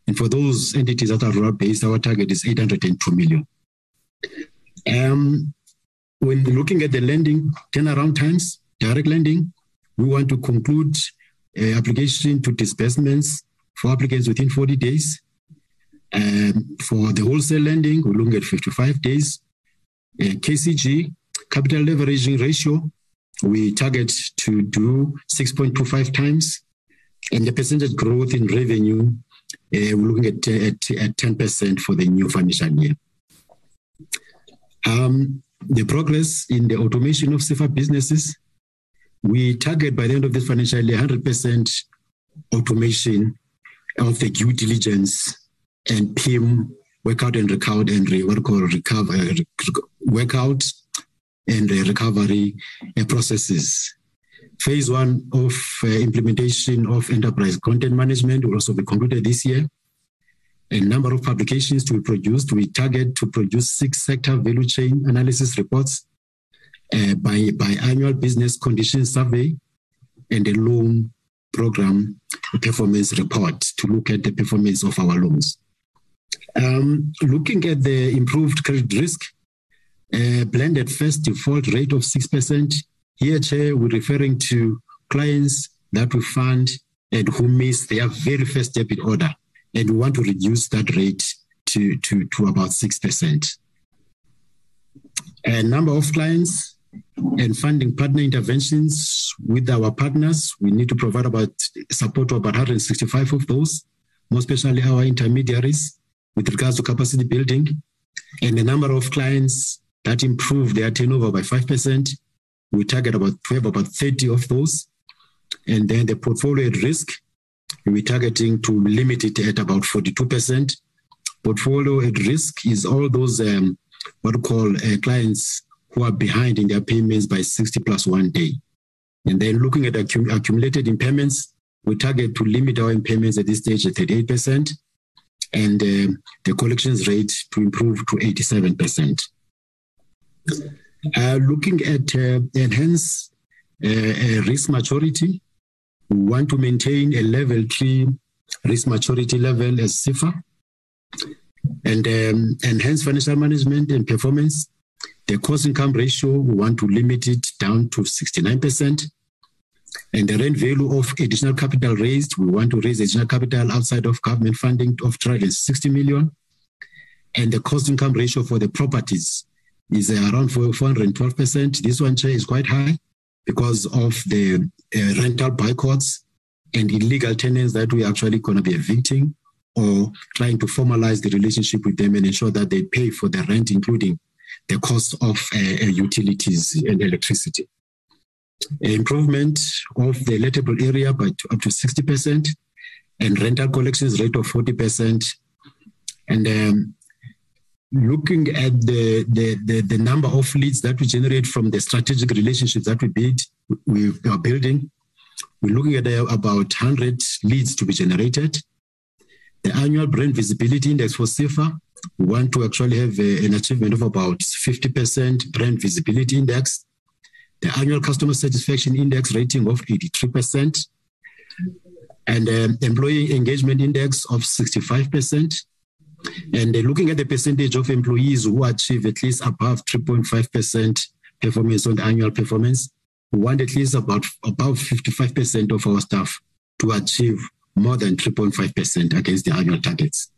And for those entities that are rural-based, our target is 802 million. Um, when looking at the lending turnaround times, direct lending, we want to conclude uh, application to disbursements for applicants within 40 days. Um, for the wholesale lending, we're looking at 55 days. Uh, KCG, capital leveraging ratio, we target to do 6.25 times. And the percentage growth in revenue, uh, we're looking at, at, at 10% for the new financial year. Um, the progress in the automation of SEFA businesses, we target by the end of this financial year 100% automation of the due diligence and PIM workout and recover and re, what call recover uh, workout and recovery uh, processes. Phase one of uh, implementation of enterprise content management will also be concluded this year. A number of publications to be produced. We target to produce six sector value chain analysis reports uh, by, by annual business condition survey and a loan program performance report to look at the performance of our loans. Um, looking at the improved credit risk, uh, blended first default rate of 6%. Here, Chair, we're referring to clients that we fund and who miss their very first debit order. And we want to reduce that rate to, to, to about 6%. A number of clients and funding partner interventions with our partners. We need to provide about support to about 165 of those, more especially our intermediaries with regards to capacity building and the number of clients that improve their turnover by 5%. We target about we have about 30 of those. And then the portfolio at risk, we're targeting to limit it at about 42%. Portfolio at risk is all those um, what we call uh, clients who are behind in their payments by 60 plus one day. And then looking at accum- accumulated impairments, we target to limit our impairments at this stage at 38% and uh, the collections rate to improve to 87%. Uh, looking at uh, enhance uh, risk maturity, we want to maintain a level three risk maturity level as SEFA and um, enhance financial management and performance. The cost income ratio, we want to limit it down to 69%. And the rent value of additional capital raised, we want to raise additional capital outside of government funding of 360 million. And the cost income ratio for the properties is around 412%. This one is quite high because of the uh, rental boycotts and illegal tenants that we actually going to be evicting or trying to formalize the relationship with them and ensure that they pay for the rent, including the cost of uh, uh utilities and electricity improvement of the lettable area by up to 60% and rental collections rate of 40%. And um, looking at the, the, the, the, number of leads that we generate from the strategic relationships that we build, we are building, we're looking at uh, about 100 leads to be generated. The annual brand visibility index for SEFA, we want to actually have a, an achievement of about 50% brand visibility index the annual customer satisfaction index rating of 83%, and um, employee engagement index of 65%. And uh, looking at the percentage of employees who achieve at least above 3.5% performance on the annual performance, we want at least about above 55% of our staff to achieve more than 3.5% against the annual targets.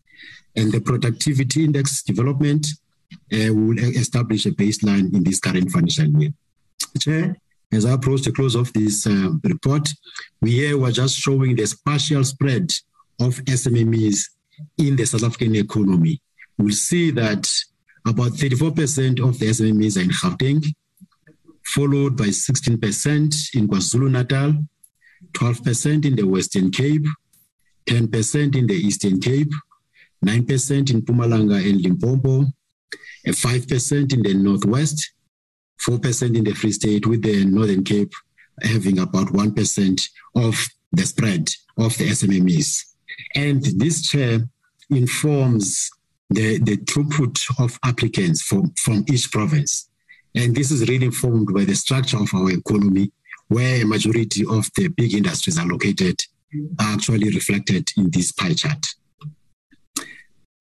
And the productivity index development uh, will establish a baseline in this current financial year. Chair, as I approach the close of this uh, report, we here were just showing the spatial spread of SMMEs in the South African economy. We'll see that about 34% of the SMMEs are in Gauteng, followed by 16% in KwaZulu-Natal, 12% in the Western Cape, 10% in the Eastern Cape, 9% in Mpumalanga and Limpopo, 5% in the Northwest, 4% in the Free State, with the Northern Cape having about 1% of the spread of the SMMEs. And this chair informs the, the throughput of applicants from, from each province. And this is really informed by the structure of our economy, where a majority of the big industries are located, are actually reflected in this pie chart.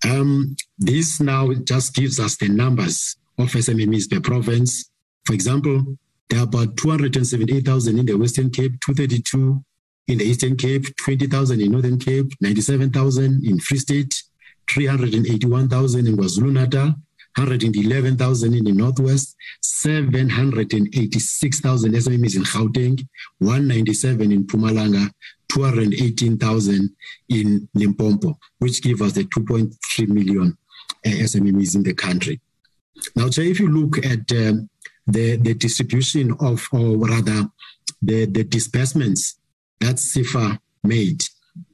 Um, this now just gives us the numbers of SMMEs per province. For example, there are about 278,000 in the Western Cape, 232 in the Eastern Cape, 20,000 in Northern Cape, 97,000 in Free State, 381,000 in KwaZulu-Natal, 111,000 in the Northwest, 786,000 SMEs in Gauteng, 197 in Mpumalanga, 218,000 in Limpopo, which give us the 2.3 million uh, SMEs in the country. Now, so if you look at um, the, the distribution of, or rather, the, the disbursements that SEFA made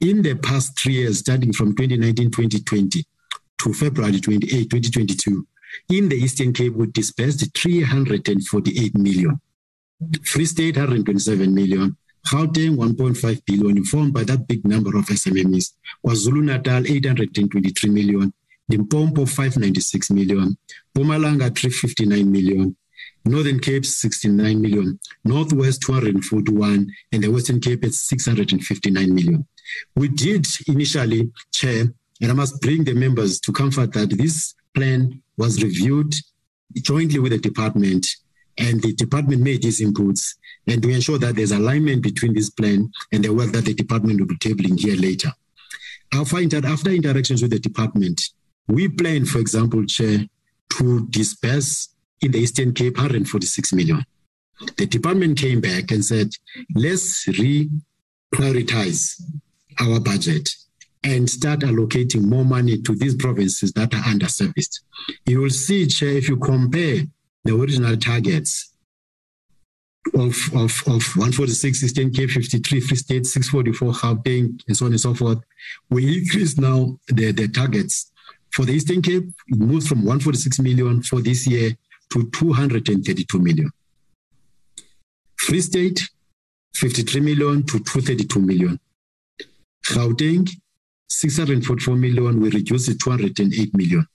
in the past three years, starting from 2019 2020 to February 28, 2022, in the Eastern Cape, we disbursed 348 million. Free State, 127 million. Gauteng, 1.5 billion, informed by that big number of SMMEs. KwaZulu Natal, 823 million. Limpopo, 596 million. Mpumalanga, 359 million. Northern Cape 69 million, Northwest 241, and the Western Cape at 659 million. We did initially, Chair, and I must bring the members to comfort that this plan was reviewed jointly with the department, and the department made its inputs, and to ensure that there's alignment between this plan and the work that the department will be tabling here later. After, after interactions with the department, we plan, for example, Chair, to disperse in the Eastern Cape 146 million. The department came back and said, let's re-prioritize our budget and start allocating more money to these provinces that are underserviced. You will see, Chair, if you compare the original targets of, of, of 146, Eastern Cape 53, Free State 644, Gauteng, and so on and so forth, we increase now the, the targets. For the Eastern Cape, it moves from 146 million for this year to 232 million. Free State, 53 million to 232 million. Gauteng, 644 million, we reduce it 208 million.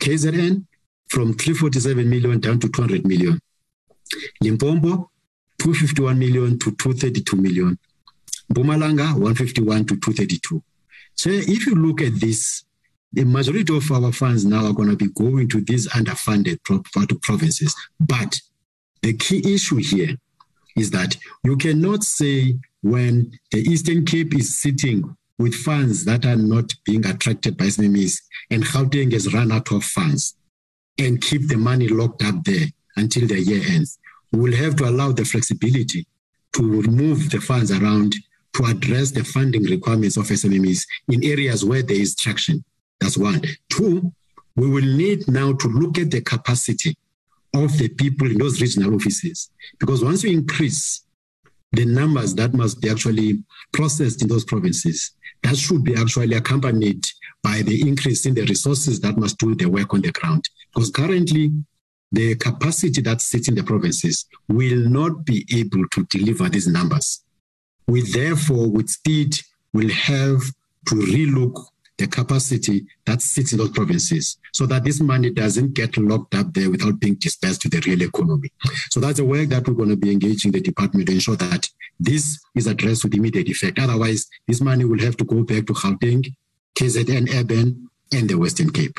KZN, from 347 million down to 200 million. Limpopo, 251 million to 232 million. Mpumalanga, 151 to 232. So if you look at this, the majority of our funds now are going to be going to these underfunded provinces. But the key issue here is that you cannot say when the Eastern Cape is sitting with funds that are not being attracted by SMEs and Gauteng has run out of funds and keep the money locked up there until the year ends. Will have to allow the flexibility to move the funds around to address the funding requirements of SMEs in areas where there is traction. That's one. Two, we will need now to look at the capacity of the people in those regional offices. Because once you increase the numbers that must be actually processed in those provinces, that should be actually accompanied by the increase in the resources that must do the work on the ground. Because currently, the capacity that sits in the provinces will not be able to deliver these numbers. We therefore, with speed, will have to relook the capacity that sits in those provinces so that this money doesn't get locked up there without being dispersed to the real economy. So that's a work that we're going to be engaging the department to ensure that this is addressed with immediate effect. Otherwise, this money will have to go back to Gauteng, KZN Urban, and the Western Cape.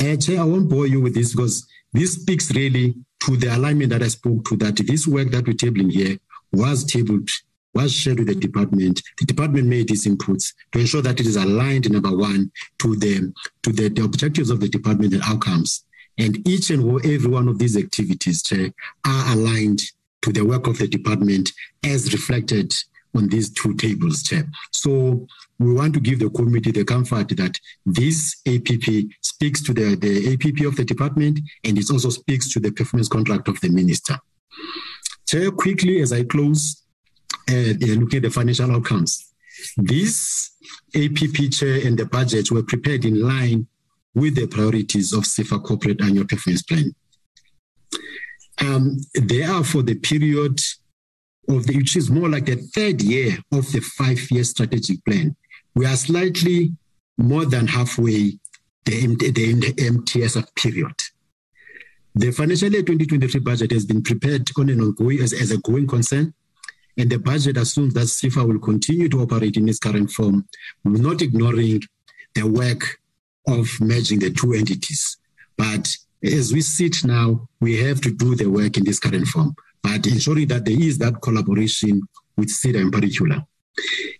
Uh, Chair, I won't bore you with this because this speaks really to the alignment that I spoke to that this work that we're tabling here was tabled was shared with the department. The department made its inputs to ensure that it is aligned, number one, to the to the, the objectives of the department and outcomes. And each and every one of these activities Chair, are aligned to the work of the department as reflected on these two tables, Chair. So we want to give the committee the comfort that this APP speaks to the, the APP of the department and it also speaks to the performance contract of the minister. Chair, quickly as I close, uh, looking at the financial outcomes. This APP chair and the budget were prepared in line with the priorities of SEFA Corporate Annual Performance Plan. Um, they are for the period of the, which is more like the third year of the five-year strategic plan. We are slightly more than halfway the, the, the period. The financial year 2023 budget has been prepared on an ongoing as, as a going concern and the budget assumes that SEFA will continue to operate in its current form, not ignoring the work of merging the two entities. But as we sit now, we have to do the work in this current form, but ensuring that there is that collaboration with SEDA in particular.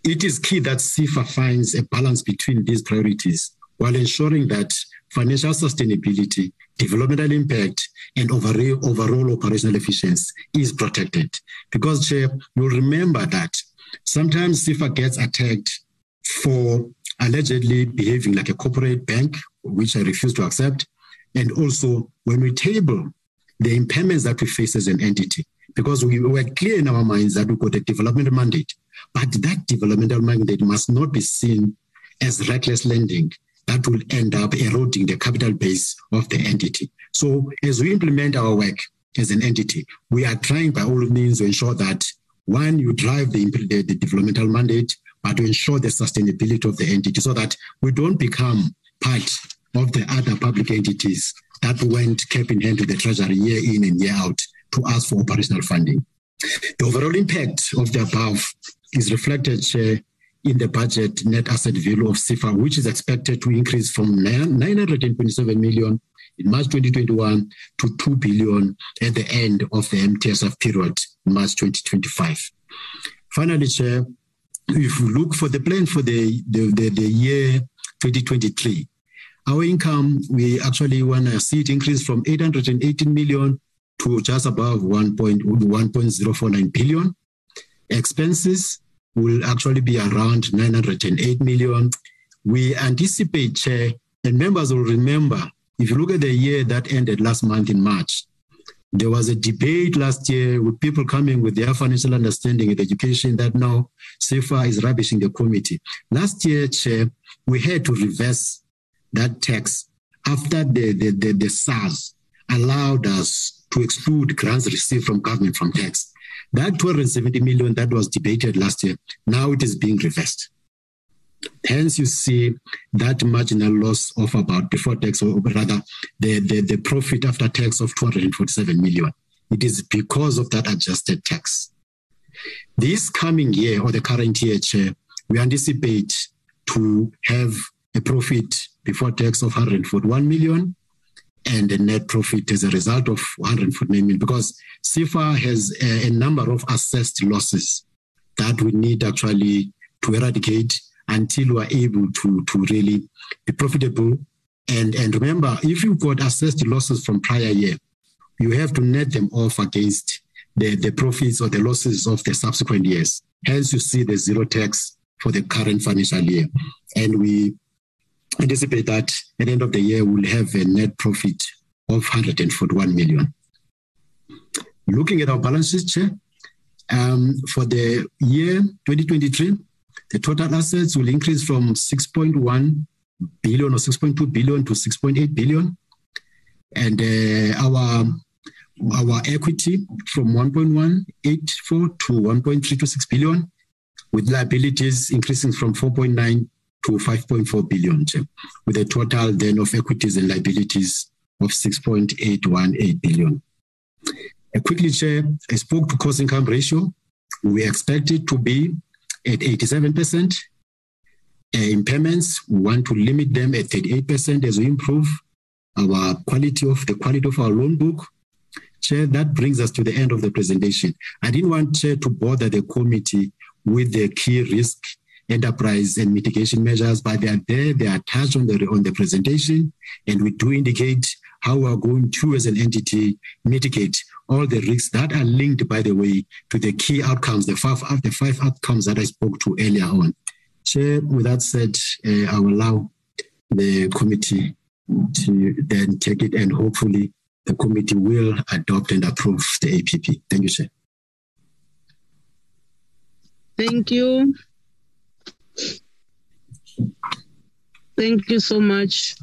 It is key that SEFA finds a balance between these priorities while ensuring that financial sustainability, developmental impact, and overall, operational efficiency is protected. Because, Chair, you'll remember that sometimes SEFA gets attacked for allegedly behaving like a corporate bank, which I refuse to accept. And also, when we table the impairments that we face as an entity, because we were clear in our minds that we got a developmental mandate. But that developmental mandate must not be seen as reckless lending that will end up eroding the capital base of the entity. So as we implement our work as an entity, we are trying by all means to ensure that one, you drive the, the, the developmental mandate, but to ensure the sustainability of the entity so that we don't become part of the other public entities that went cap in hand to the treasury year in and year out to ask for operational funding. The overall impact of the above is reflected uh, in the budget net asset value of SEFA, which is expected to increase from 927 million in March 2021 to 2 billion at the end of the MTSF period, March 2025. Finally, Chair, if we look for the plan for the, the, the, the year 2023, our income, we actually want to see it increase from 818 million to just above 1.049 billion. Expenses will actually be around 908 million. We anticipate, Chair, and members will remember, if you look at the year that ended last month in March, there was a debate last year with people coming with their financial understanding and education that now SEFA is rubbishing the committee. Last year, Chair, we had to reverse that tax after the, the, the, the SARS allowed us to exclude grants received from government from tax. That 270 million that was debated last year, now it is being reversed. Hence, you see that marginal loss of about before tax, or rather the, the, the profit after tax of 247 million. It is because of that adjusted tax. This coming year or the current year, Chair, we anticipate to have a profit before tax of 141 million and a net profit as a result of 149 million because SEFA has a, a number of assessed losses that we need actually to eradicate until we're able to, to really be profitable. And, and remember, if you've got assessed losses from prior year, you have to net them off against the, the profits or the losses of the subsequent years. Hence, you see the zero tax for the current financial year. And we anticipate that at the end of the year, we'll have a net profit of 141 million. Looking at our balance sheet, Chair, um, for the year 2023, the total assets will increase from 6.1 billion or 6.2 billion to 6.8 billion. And uh, our our equity from 1.184 to 1.326 billion, with liabilities increasing from 4.9 to 5.4 billion, with a total then of equities and liabilities of 6.818 billion. Uh, quickly, Chair, I spoke to cost income ratio. We expect it to be at 87%. Uh, impairments, we want to limit them at 38% as we improve our quality of the quality of our loan book. Chair, that brings us to the end of the presentation. I didn't want Chair to bother the committee with the key risk enterprise and mitigation measures, but they are there, they are touched on the on the presentation, and we do indicate how we are going to, as an entity, mitigate all the risks that are linked, by the way, to the key outcomes, the five the five outcomes that I spoke to earlier on. Chair, with that said, uh, I will allow the committee to then take it, and hopefully the committee will adopt and approve the APP. Thank you, Chair. Thank you. Thank you so much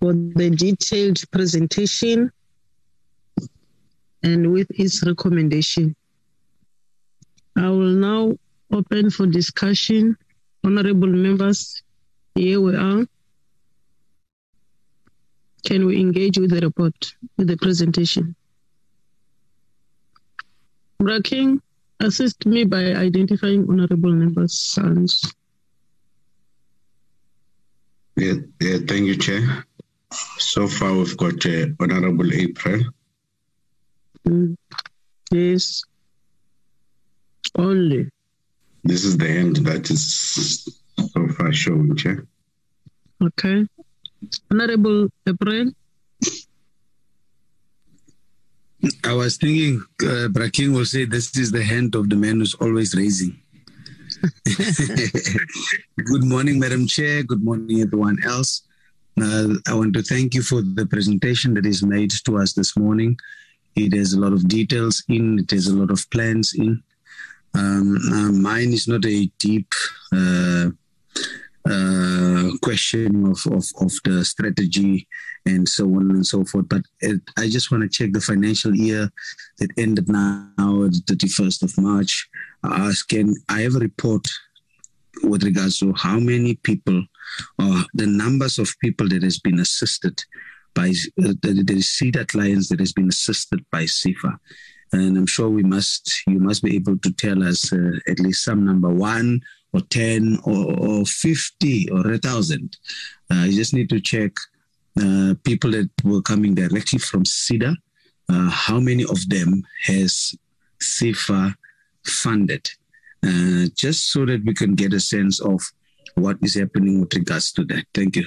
for the detailed presentation and with its recommendation. I will now open for discussion. Honorable members, here we are. Can we engage with the report, with the presentation? Braking, assist me by identifying honorable members' sons. Yeah, yeah, thank you, Chair. So far, we've got uh, Honorable April. Mm. Yes. Only. This is the end that is so far showing, Chair. Okay. Honorable April. I was thinking uh, Braking will say this is the hand of the man who's always raising. Good morning, Madam Chair. Good morning, everyone else. Uh, I want to thank you for the presentation that is made to us this morning. It has a lot of details in. It has a lot of plans in. Um, uh, mine is not a deep uh, uh, question of, of, of the strategy and so on and so forth. But it, I just want to check the financial year that ended now the 31st of March. Ask, can I have a report with regards to how many people or the numbers of people that has been assisted by uh, the, the SEDA clients that has been assisted by SEFA. And I'm sure we must, you must be able to tell us uh, at least some number one or 10 or, or 50 or a thousand. Uh, you just need to check uh, people that were coming directly from SEDA, uh, how many of them has SEFA funded? Uh, just so that we can get a sense of what is happening with regards to that. Thank you.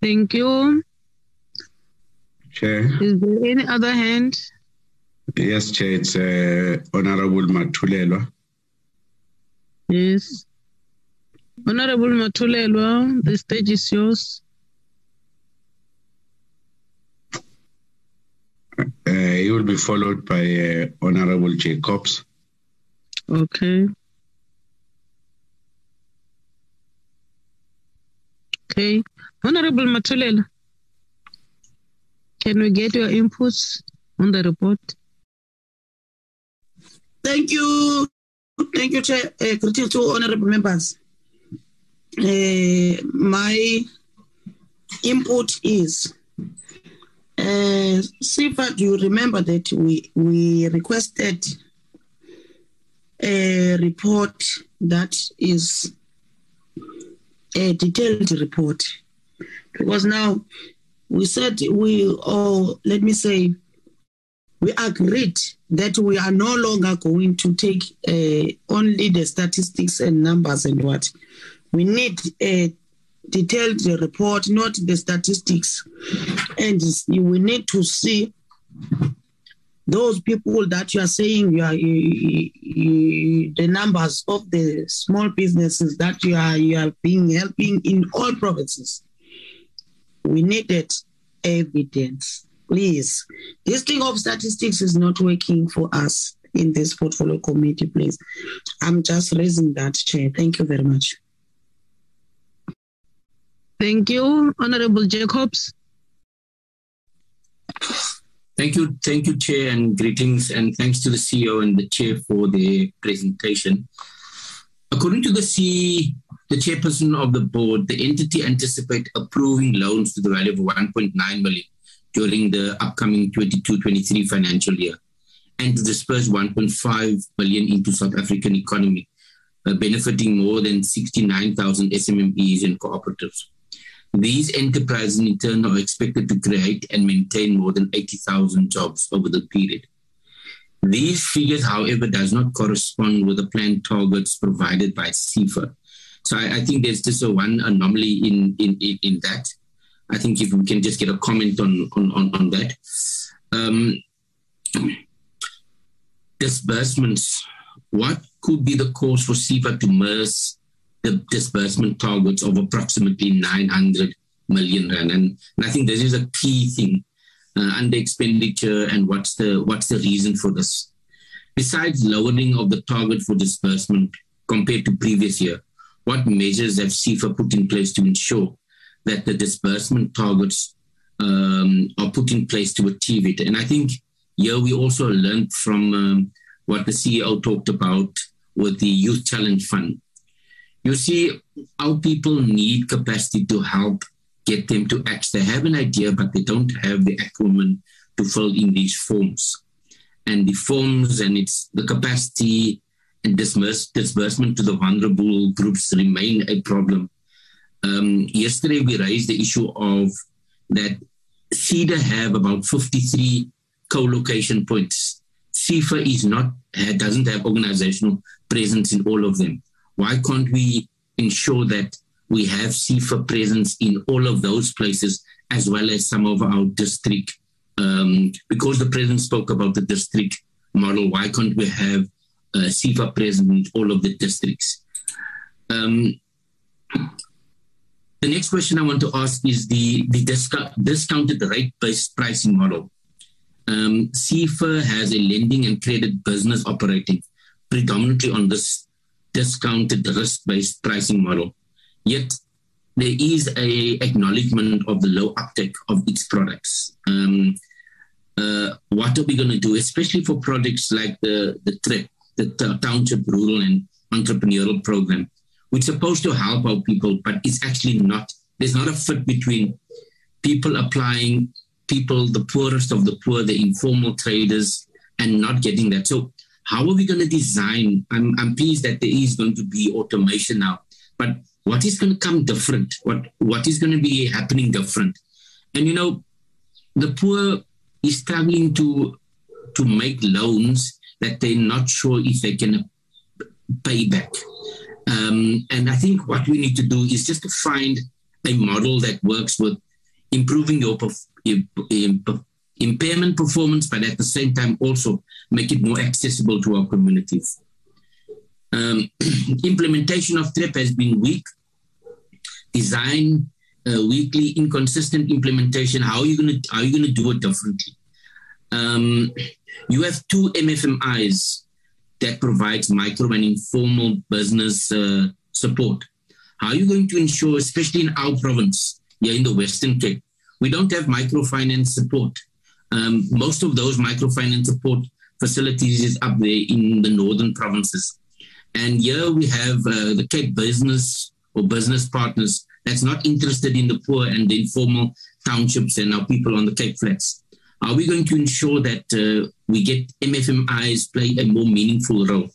Thank you. Chair. Is there any other hand? Yes, Chair. It's uh, Honorable Matulelwa. Yes. Honorable Matulelwa, the stage is yours. Uh, he will be followed by uh, Honorable Jacobs. Okay. Okay. Honorable Matulela, can we get your inputs on the report? Thank you. Thank you, Chair. Uh, greetings to honorable members. Uh, my input is uh, do you remember that we, we requested a report that is a detailed report? Because now we said we, or let me say, we agreed that we are no longer going to take uh, only the statistics and numbers and what. We need a detailed report, not the statistics. And we need to see those people that you are saying you are you, you, the numbers of the small businesses that you are you are being helping in all provinces. We needed evidence please. This thing of statistics is not working for us in this portfolio committee, please. I'm just raising that, Chair. Thank you very much. Thank you, Honorable Jacobs. Thank you, thank you, Chair, and greetings, and thanks to the CEO and the Chair for the presentation. According to the C, the chairperson of the board, the entity anticipate approving loans to the value of 1.9 million during the upcoming 22-23 financial year and to disperse 1.5 billion into South African economy, uh, benefiting more than 69,000 SMMEs and cooperatives. These enterprises in turn are expected to create and maintain more than 80,000 jobs over the period. These figures, however, does not correspond with the planned targets provided by SEFA. So I, I think there's just a one anomaly in, in, in, in that. I think if we can just get a comment on on on, on that. Um, disbursements. What could be the cause for SEFA to miss the disbursement targets of approximately 900 million rand? And, and I think this is a key thing uh, under expenditure and what's the what's the reason for this? Besides lowering of the target for disbursement compared to previous year, what measures have SEFA put in place to ensure that the disbursement targets um, are put in place to achieve it. And I think here we also learned from um, what the CEO talked about with the Youth Challenge Fund. You see, our people need capacity to help get them to act. They have an idea, but they don't have the acumen to fill in these forms. And the forms and it's the capacity and disburse, disbursement to the vulnerable groups remain a problem um, yesterday, we raised the issue of that SEDA have about 53 co-location points. SEFA is not doesn't have organizational presence in all of them. Why can't we ensure that we have SEFA presence in all of those places as well as some of our district? Um, because the president spoke about the district model, why can't we have uh, SEFA present in all of the districts? Um, The next question I want to ask is the, the discount, discounted rate based pricing model. Um, SEFA has a lending and credit business operating predominantly on this discounted risk based pricing model. Yet there is a acknowledgement of the low uptake of its products. Um, uh, what are we going to do, especially for products like the the TREP, the Township Rural and Entrepreneurial Program, which is supposed to help our people, but it's actually not. There's not a fit between people applying, people, the poorest of the poor, the informal traders, and not getting that. So, how are we going to design? I'm, I'm pleased that there is going to be automation now, but what is going to come different? What what is going to be happening different? And you know, the poor is struggling to to make loans that they're not sure if they can pay back. Um, and I think what we need to do is just to find a model that works with improving your impairment performance, but at the same time also make it more accessible to our communities. Um, implementation of TREP has been weak. Design uh, weekly inconsistent implementation. How are you going to how are you to do it differently? Um, you have two MFMIs that provides micro and informal business uh, support. How are you going to ensure, especially in our province, here in the Western Cape, we don't have microfinance support. Um, most of those microfinance support facilities is up there in the northern provinces. And here we have uh, the Cape Business or business partners that's not interested in the poor and the informal townships and our people on the Cape Flats. Are we going to ensure that uh, we get MFMIs play a more meaningful role?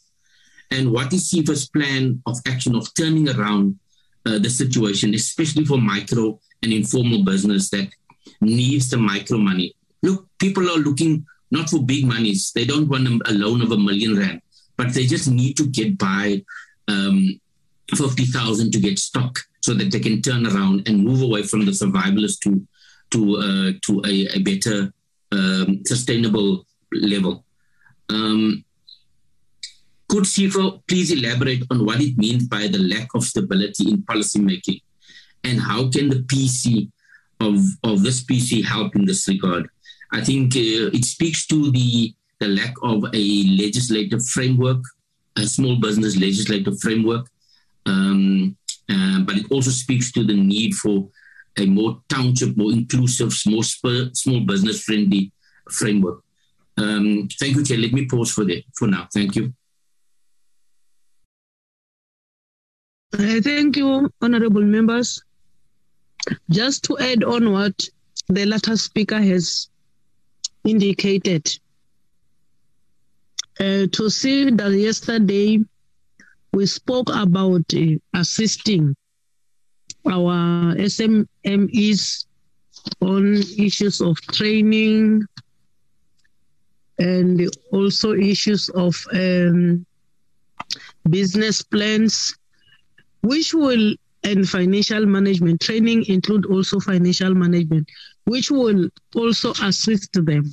And what is SEFA's plan of action of turning around uh, the situation, especially for micro and informal business that needs the micro money? Look, people are looking not for big monies. They don't want a loan of a million rand but they just need to get by um, 50,000 to get stock so that they can turn around and move away from the survivalist to to uh, to a, a better um, sustainable level. Um, could SEFA please elaborate on what it means by the lack of stability in policymaking and how can the PC of, of this PC help in this regard? I think uh, it speaks to the the lack of a legislative framework, a small business legislative framework. Um, uh, but it also speaks to the need for a more township, more inclusive, more spur, small business friendly framework. Um, thank you, Chair. Let me pause for that for now. Thank you. Uh, thank you, honorable members. Just to add on what the latter speaker has indicated, uh, to see that yesterday we spoke about uh, assisting our SMMEs on issues of training and also issues of um, business plans, which will and financial management. Training include also financial management, which will also assist them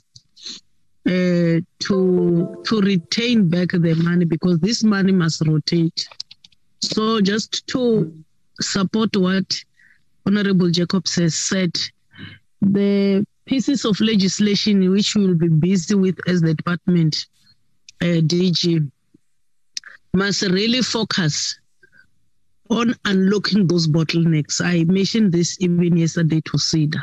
uh, to to retain back the money because this money must rotate. So just to support what Honorable Jacobs has said, the pieces of legislation which we will be busy with as the department uh, DG must really focus on unlocking those bottlenecks. I mentioned this even yesterday to SEDA.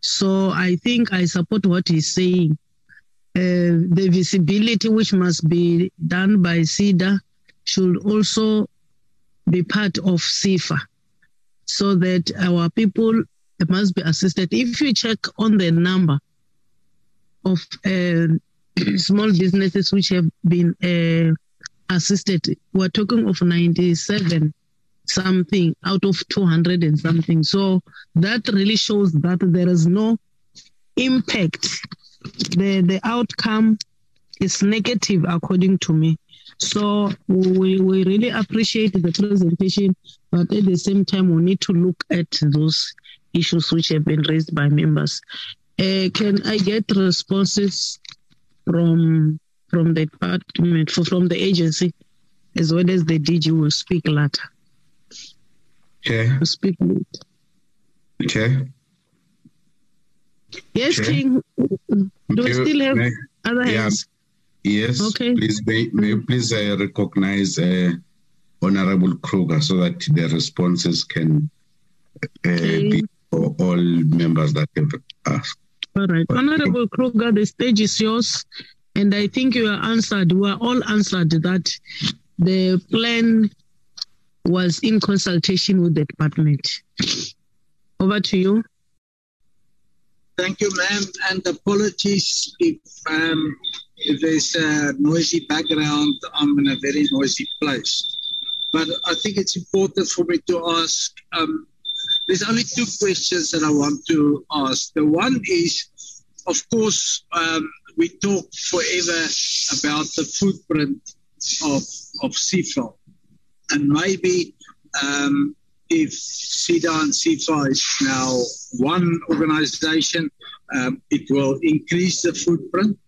So I think I support what he's saying uh, the visibility which must be done by SEDA should also be part of SEFA so that our people must be assisted. If you check on the number of uh, small businesses which have been uh, assisted, we're talking of 97 something out of 200 and something. So that really shows that there is no impact the the outcome is negative according to me. So we, we really appreciate the presentation, but at the same time, we need to look at those issues which have been raised by members. Uh, can I get responses from from the department, from the agency, as well as the DG will speak later? Okay. Speak. Chair. Yes, Chair. King. Do we still have May- other Yeah. hands? Yes. Okay. Please, may, may you please uh, recognize uh, Honorable Kruger so that the responses can uh, Okay. be for all members that have asked. All right. Honorable Kruger, the stage is yours. And I think you are answered. We are all answered that the plan was in consultation with the department. Over to you. Thank you, ma'am, and apologies if um, there's a noisy background. I'm in a very noisy place, but I think it's important for me to ask. Um, there's only two questions that I want to ask. The one is, of course, um, we talk forever about the footprint of of SEFA, and maybe um, if SEDA and SEFA is now one organization, um, it will increase the footprint.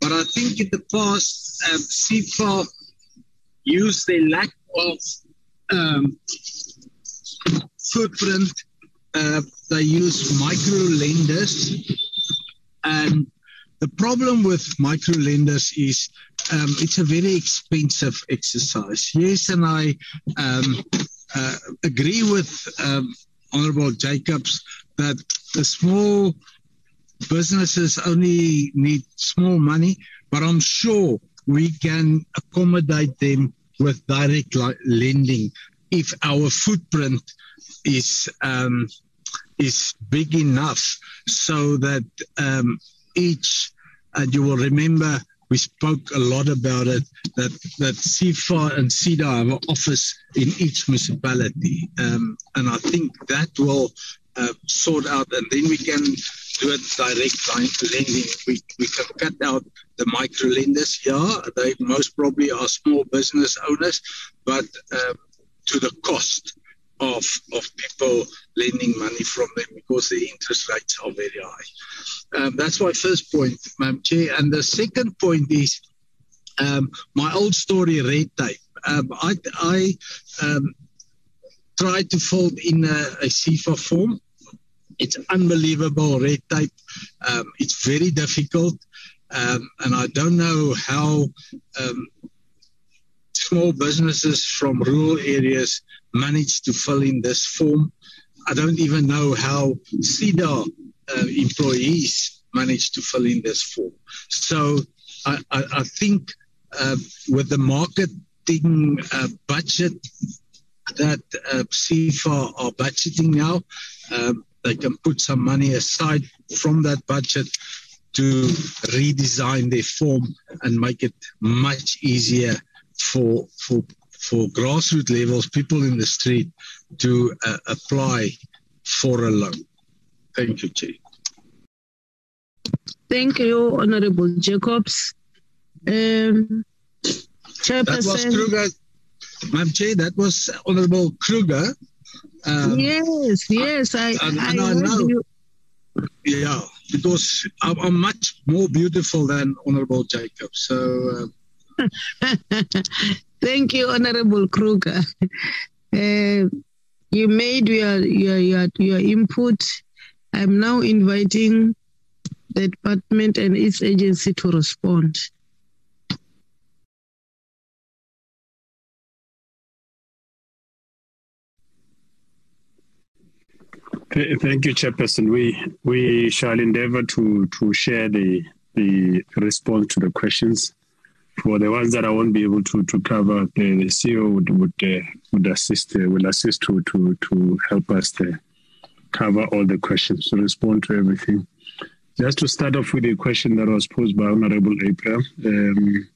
But I think in the past, um, SEFA used their lack of um, footprint. Uh, they use micro lenders. And the problem with micro lenders is um, it's a very expensive exercise. Yes, and I um, uh, agree with um, Honorable Jacobs that the small businesses only need small money, but I'm sure we can accommodate them with direct li- lending if our footprint is um, is big enough so that um, each and you will remember we spoke a lot about it that that SEFA and SEDA have an office in each municipality, um, and I think that will uh, sort out, and then we can do it direct lending. We we can cut out the micro lenders. Yeah, they most probably are small business owners, but um, to the cost of of people lending money from them because the interest rates are very high. Um, that's my first point, Madam Chair. And the second point is um, my old story, red tape. Um, I, I um, tried to fold in a, a SEFA form. It's unbelievable red tape. Um, it's very difficult. Um, and I don't know how small businesses from rural areas manage to fill in this form. I don't even know how SEDA uh, employees managed to fill in this form. So I, I, I think uh, with the marketing uh, budget that uh, SEFA are budgeting now, um, they can put some money aside from that budget to redesign their form and make it much easier for for for grassroots levels, people in the street, to uh, apply for a loan. Thank you, Chair. Thank you, Honorable Jacobs. Um, That was Chairperson. Kruger, Madam Chair. That was Honorable Kruger. Um, yes, yes, I, and- I, and I heard know. you. Yeah, because I'm, I'm much more beautiful than Honorable Jacob. So. Uh, Thank you, Honorable Kruger. Uh, you made your, your your your input. I'm now inviting the department and its agency to respond. Thank you, Chairperson. We we shall endeavour to to share the the response to the questions. For the ones that I won't be able to to cover, the, the CEO would would uh, would assist uh, will assist to to to help us uh, cover all the questions to respond to everything. Just to start off with a question that was posed by Honourable April. Um,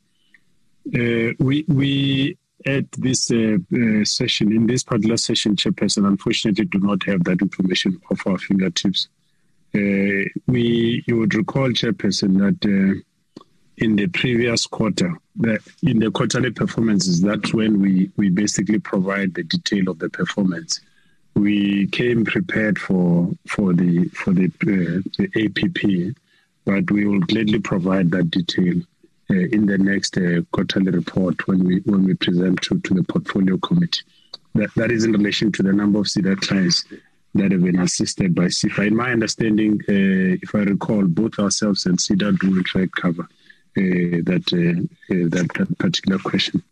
uh, we we at this uh, uh, session, in this particular session, Chairperson, unfortunately do not have that information off our fingertips. We, you would recall, Chairperson, that in the previous quarter, the, in the quarterly performances, that's when we, we basically provide the detail of the performance. We came prepared for for the for the, uh, the APP, but we will gladly provide that detail uh, in the next uh, quarterly report when we when we present to, to the portfolio committee. That, that is in relation to the number of SEDA clients. that have been assisted by SEFA. In my understanding, uh, if I recall, both ourselves and SEDA do in fact cover that, uh, uh, that, particular question.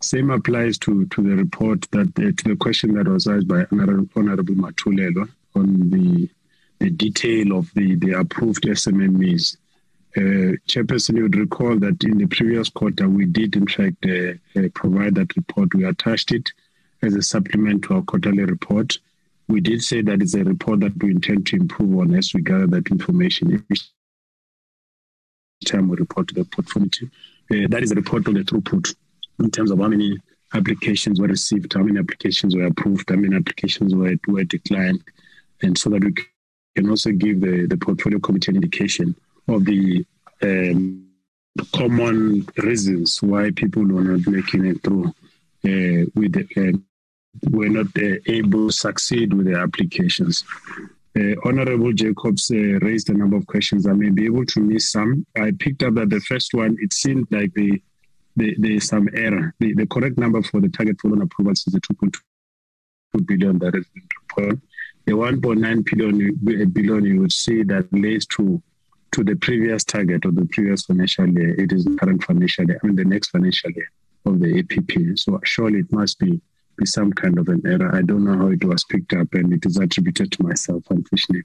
Same applies to, to the report that uh, to the question that was asked by Honorable, Honorable Matulelo on the the detail of the, the approved SMMEs. Uh, Chairperson, you would recall that in the previous quarter, we did in fact uh, uh, provide that report. We attached it as a supplement to our quarterly report. We did say that it's a report that we intend to improve on as we gather that information time we report to the portfolio. Uh, that is a report on the throughput in terms of how many applications were received, how many applications were approved, how many applications were, were declined, and so that we can also give the, the portfolio committee an indication of the um, common reasons why people were not making it through uh, with the, uh, were not uh, able to succeed with their applications. Uh, Honorable Jacobs uh, raised a number of questions. I may be able to miss some. I picked up that the first one, it seemed like the, the there's some error. The, the correct number for the target for loan approvals is the 2.2 billion that been reported the 1.9 billion, billion you would see that relates to to the previous target of the previous financial year. It is current financial year, I mean the next financial year of the APP. So surely it must be be some kind of an error. I don't know how it was picked up, and it is attributed to myself, unfortunately.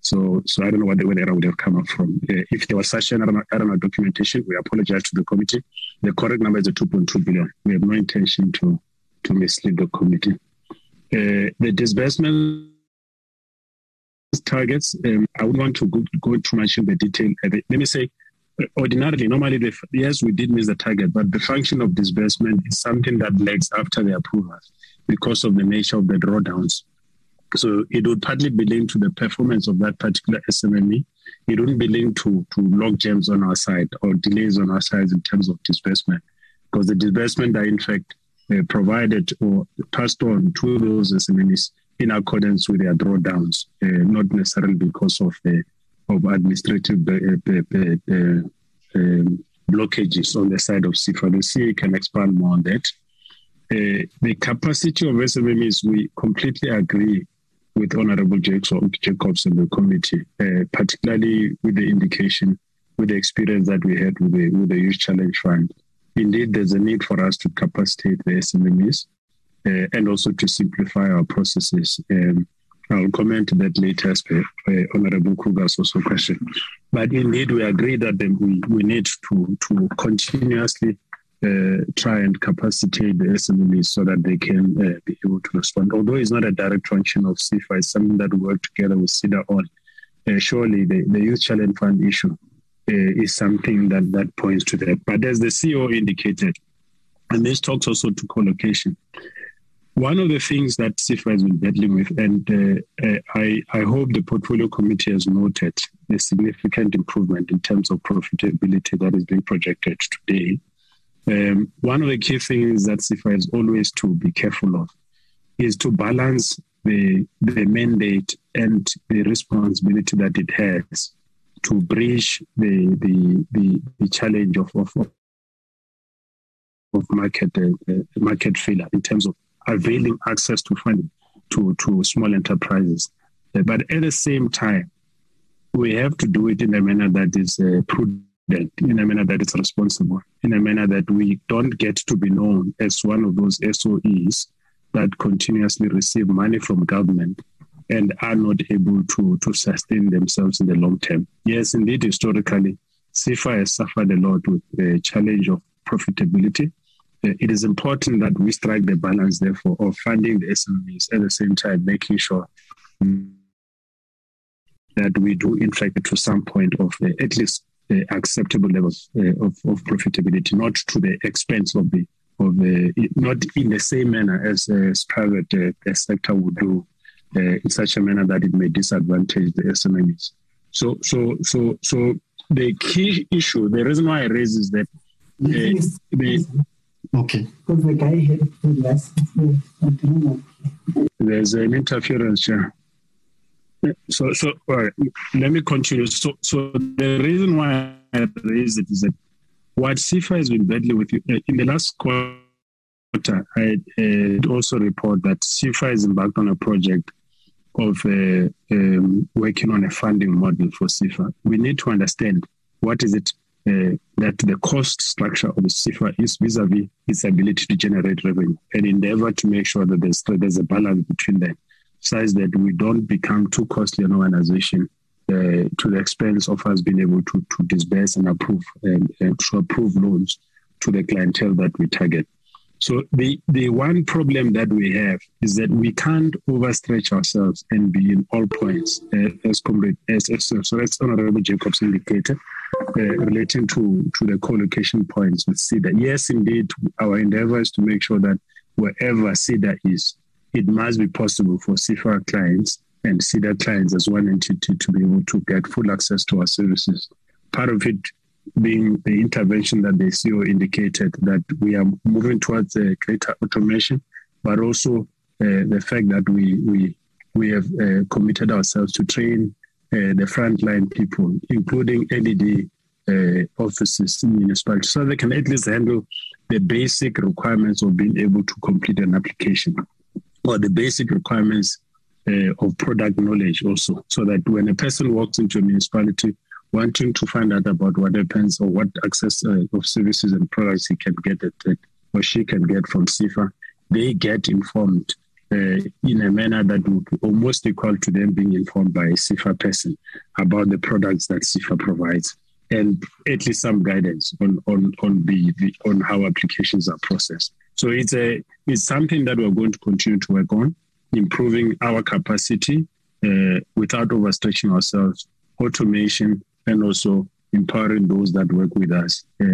So, so I don't know where the, where the error would have come up from. Uh, if there was such an error, error documentation, we apologize to the committee. The correct number is a 2.2 billion. We have no intention to to mislead the committee. Uh, the disbursement targets, um, I would want to go, go too much in the detail. Uh, let me say, ordinarily, normally, the, yes, we did miss the target, but the function of disbursement is something that lags after the approval because of the nature of the drawdowns. So it would partly be linked to the performance of that particular SMME. It wouldn't be linked to, to log jams on our side or delays on our side in terms of disbursement, because the disbursement are in fact uh, provided or passed on to those SMMEs in accordance with their drawdowns, uh, not necessarily because of uh, of administrative uh, um, blockages on the side of SEFA. The CA can expand more on that. Uh, the capacity of SMMEs, we completely agree with Honorable Jacobs and the committee, uh, particularly with the indication, with the experience that we had with the, with the Youth Challenge Fund. Indeed, there's a need for us to capacitate the SMMEs uh, and also to simplify our processes. Um, I'll comment that later as Honorable Kruger's also question. But indeed, we agree that we, we need to, to continuously uh, try and capacitate the SMEs so that they can uh, be able to respond. Although it's not a direct function of SEFA, it's something that we work together with SEDA on. Uh, surely the, the Youth Challenge Fund issue uh, is something that, that points to that. But as the CEO indicated, and this talks also to co-location, one of the things that SEFA has been battling with, and uh, uh, I, I hope the portfolio committee has noted the significant improvement in terms of profitability that is being projected today. Um, one of the key things that SEFA is always to be careful of is to balance the, the mandate and the responsibility that it has to bridge the, the, the, the challenge of, of, of market, uh market failure in terms of availing access to funding to, to small enterprises. Uh, but at the same time, we have to do it in a manner that is uh, prudent, in a manner that is responsible, in a manner that we don't get to be known as one of those SOEs that continuously receive money from government and are not able to, to sustain themselves in the long term. Yes, indeed, historically, SEFA has suffered a lot with the challenge of profitability it is important that we strike the balance, therefore, of funding the SMEs at the same time making sure that we do, in fact, to some point of at least acceptable levels uh, of, of profitability, not to the expense of the of the not in the same manner as, as private uh, sector would do uh, in such a manner that it may disadvantage the SMEs. So, so, so, so the key issue, the reason why I raise is that uh, the Okay. Because the guy had There's an interference here. So, so all right, let me continue. So, so the reason why I raised it is that what SEFA has been battling with uh, in the last quarter, I uh, also report that SEFA has embarked on a project of uh, um, working on a funding model for SEFA, we need to understand what is it uh, that the cost structure of SEFA is vis-a-vis its ability to generate revenue and endeavor to make sure that there's, there's a balance between them such that we don't become too costly an organization uh, to the expense of us being able to, to disburse and approve and, and to approve loans to the clientele that we target. So the, the one problem that we have is that we can't overstretch ourselves and be in all points, uh, as, as, as, so as Honorable Jacobs indicated, uh, relating to, to the co-location points with SEDA. Yes, indeed, our endeavor is to make sure that wherever SEDA is, it must be possible for SEFA clients and SEDA clients as one entity to be able to get full access to our services. Part of it being the intervention that the CEO indicated that we are moving towards greater automation, but also uh, the fact that we we we have uh, committed ourselves to train uh, the frontline people, including LED uh, offices in municipalities, so they can at least handle the basic requirements of being able to complete an application or the basic requirements uh, of product knowledge also, so that when a person walks into a municipality wanting to find out about what happens or what access uh, of services and products he can get at, or she can get from SEFA, they get informed uh, in a manner that would almost equal to them being informed by a SEFA person about the products that SEFA provides and at least some guidance on on on the, the, on how applications are processed. So it's a it's something that we're going to continue to work on, improving our capacity uh, without overstretching ourselves, automation, and also empowering those that work with us uh,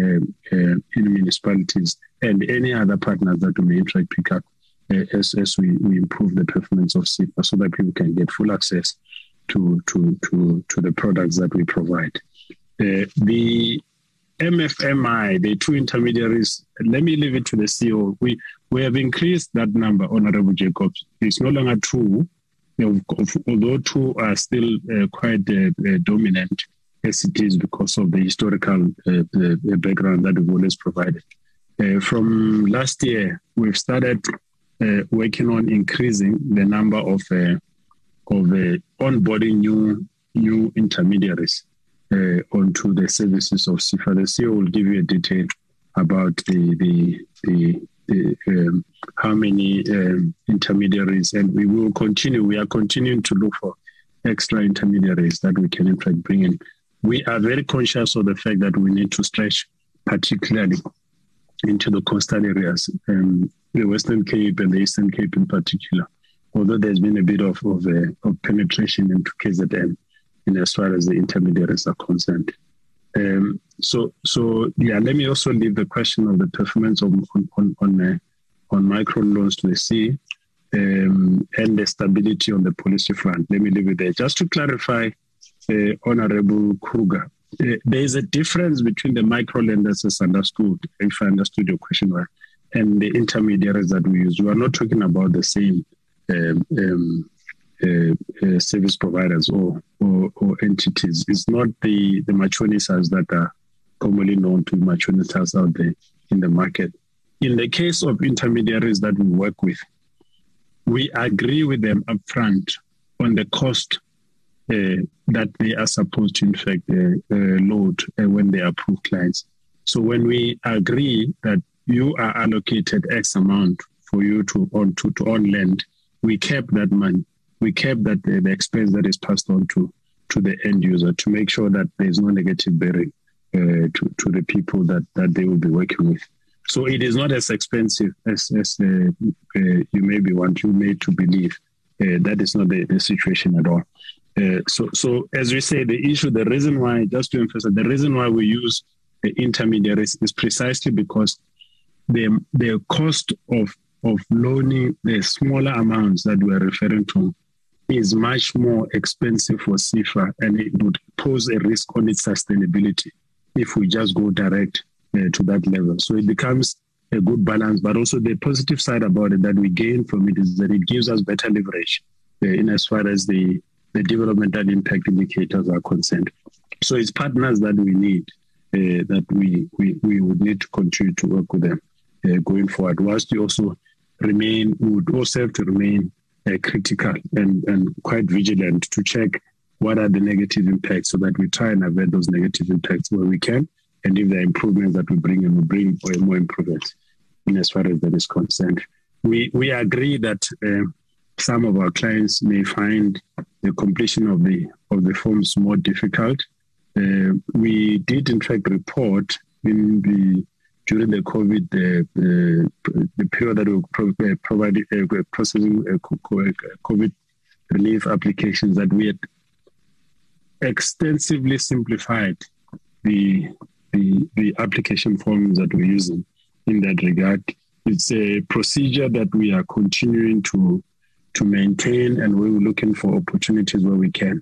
uh, in municipalities and any other partners that we may try to pick up uh, as, as we, we improve the performance of SEFA so that people can get full access to, to, to, to the products that we provide. Uh, the MFMI, the two intermediaries, let me leave it to the CEO. We, we have increased that number, Honorable Jacobs. It's no longer two, although two are still uh, quite uh, dominant as it is because of the historical uh, background that we've always provided. Uh, from last year, we've started uh, working on increasing the number of of onboarding new new intermediaries onto the services of SEFA. The CEO will give you a detail about the the the the, um, how many um, intermediaries, and we will continue. We are continuing to look for extra intermediaries that we can in fact bring in we are very conscious of the fact that we need to stretch, particularly into the coastal areas, um, the Western Cape and the Eastern Cape in particular. Although there's been a bit of of, uh, of penetration into KZN, in as far as the intermediaries are concerned. Um, so, so yeah. Let me also leave the question of the performance of, on on on, uh, on micro loans to the sea um, and the stability on the policy front. Let me leave it there. Just to clarify, Honorable Kruger. Uh, there is a difference between the micro lenders as understood, if I understood your question well, and the intermediaries that we use. We are not talking about the same um, um, uh, uh, service providers or, or, or, entities. It's not the, the machonistas that are commonly known to machonistas out there in the market. In the case of intermediaries that we work with, we agree with them upfront on the cost uh, that they are supposed to in fact uh, uh, load when they approve clients. So when we agree that you are allocated X amount for you to on to, to on lend, we kept that money. We kept that the, the expense that is passed on to to the end user to make sure that there is no negative bearing uh, to, to the people that, that they will be working with. So it is not as expensive as, as uh, uh, you maybe want you made to believe. that is not the, the situation at all. Uh, so, so as we say, the issue, the reason why, just to emphasize, the reason why we use intermediaries is precisely because the the cost of of loaning the smaller amounts that we're referring to is much more expensive for SEFA, and it would pose a risk on its sustainability if we just go direct uh, to that level. So it becomes a good balance, but also the positive side about it that we gain from it is that it gives us better leverage uh, in as far as the the developmental impact indicators are concerned. So it's partners that we need, uh, that we, we, we would need to continue to work with them uh, going forward, whilst we also remain, would also have to remain uh, critical and, and quite vigilant to check what are the negative impacts so that we try and avoid those negative impacts where we can. And if there are improvements that we bring in, we bring more improvements in as far as that is concerned. We, we agree that uh, some of our clients may find the completion of the of the forms more difficult. Uh, we did in fact report in the during the COVID the the, the period that we pro- uh, provided uh, processing uh, COVID relief applications that we had extensively simplified the the, the application forms that we're using in that regard. It's a procedure that we are continuing to to maintain, and we're looking for opportunities where we can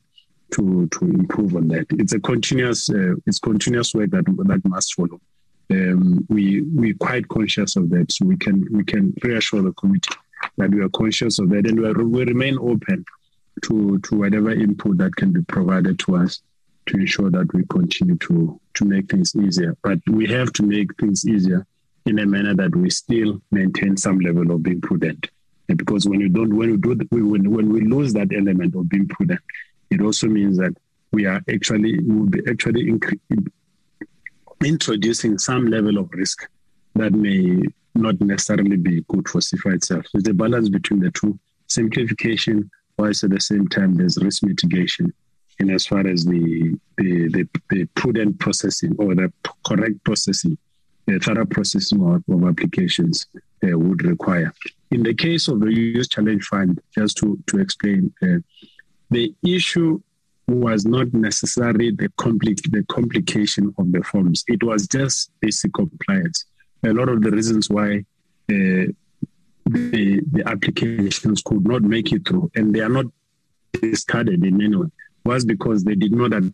to to improve on that. It's a continuous uh, it's continuous work that that must follow. Um, we we're quite conscious of that, so we can we can reassure the committee that we are conscious of that, and we, are, we remain open to to whatever input that can be provided to us to ensure that we continue to to make things easier. But we have to make things easier in a manner that we still maintain some level of being prudent. Because when you don't, when we do, when when we lose that element of being prudent, it also means that we are actually will be actually introducing some level of risk that may not necessarily be good for SEFA itself. There's a balance between the two: simplification, whilst at the same time there's risk mitigation. And as far as the the, the, the prudent processing or the correct processing, the thorough processing of, of applications uh, would require. In the case of the Youth Challenge Fund, just to, to explain, uh, the issue was not necessarily the, compli- the complication of the forms. It was just basic compliance. A lot of the reasons why uh, the, the applications could not make it through, and they are not discarded in any way, was because they did not attach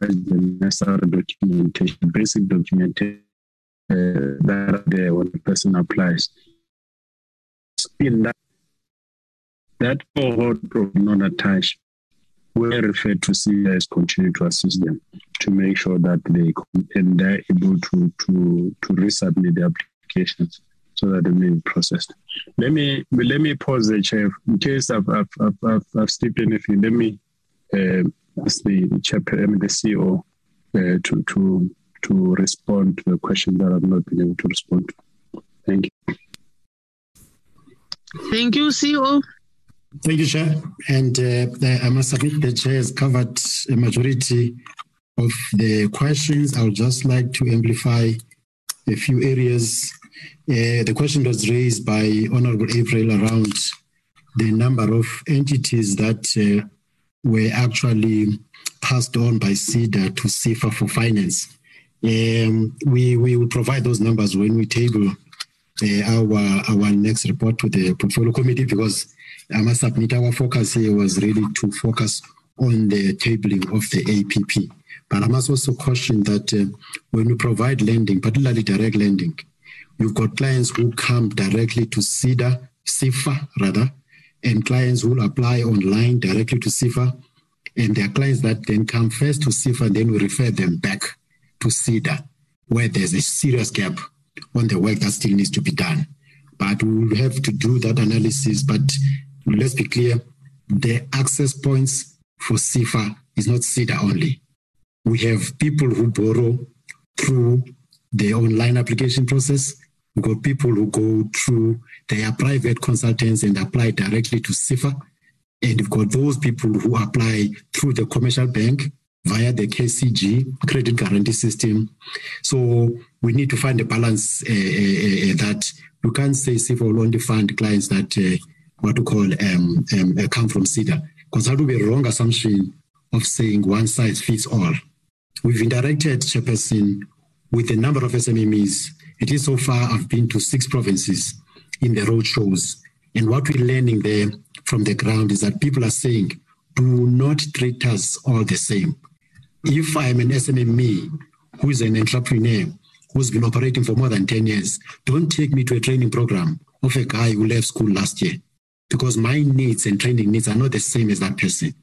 the necessary documentation, basic documentation uh, that there when the person applies. In that, that cohort of non-attached, we refer to CIS continue to assist them to make sure that they and they're able to to to resubmit the applications so that they may be processed. Let me let me pause the chair in case I've I've I've, I've, I've skipped anything. Let me uh, ask the chair, I mean the CEO, uh, to to to respond to the question that I've not been able to respond to. Thank you. Thank you, CEO. Thank you, Chair. And uh, I must admit the Chair has covered a majority of the questions. I would just like to amplify a few areas. Uh, the question was raised by Honorable April around the number of entities that uh, were actually passed on by SEDA to SEFA for finance. Um, we, we will provide those numbers when we table uh, our, our next report to the portfolio committee because I must admit our focus here was really to focus on the tabling of the APP. But I must also caution that uh, when we provide lending, particularly direct lending, you've got clients who come directly to SEDA, SEFA rather, and clients who apply online directly to SEFA. And there are clients that then come first to and then we refer them back to SEDA, where there's a serious gap on the work that still needs to be done. But we will have to do that analysis. But let's be clear the access points for SEFA is not SEDA only. We have people who borrow through the online application process. We've got people who go through their private consultants and apply directly to SEFA. And we've got those people who apply through the commercial bank via the KCG, credit guarantee system. So we need to find a balance uh, uh, uh, that we can't say SEFA will only fund clients that uh, what we call um, um, uh, come from SEDA, because that would be a wrong assumption of saying one size fits all. We've interacted, Chairperson, with a number of SMMEs. It is so far I've been to six provinces in the road shows. And what we're learning there from the ground is that people are saying, do not treat us all the same if I'm an SMME who is an entrepreneur who's been operating for more than 10 years, don't take me to a training program of a guy who left school last year because my needs and training needs are not the same as that person.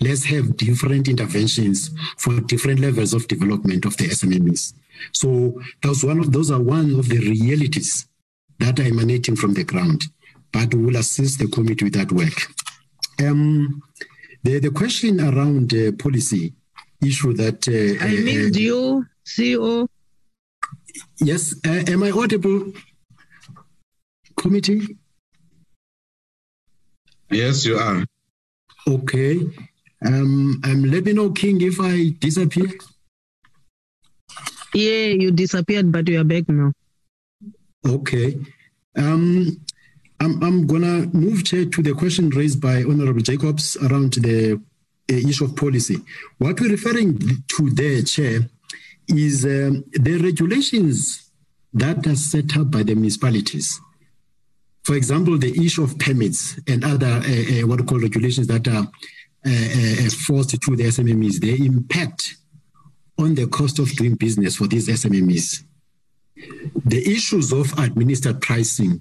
Let's have different interventions for different levels of development of the SMMEs. So those one of those are one of the realities that are emanating from the ground. but we will assist the committee with that work. Um, the, the question around uh, policy issue that. Uh, I missed uh, you, CEO. Yes, uh, am I audible? Committee? Yes, you are. Okay. Um, um, let me know, King, if I disappear. Yeah, you disappeared, but you are back now. Okay. Um, I'm, I'm going to move, Chair, to the question raised by Honorable Jacobs around the uh, issue of policy. What we're referring to there, Chair, is um, the regulations that are set up by the municipalities. For example, the issue of permits and other uh, uh, what we call regulations that are uh, uh forced to the SMMEs, they impact on the cost of doing business for these SMMEs. The issues of administered pricing,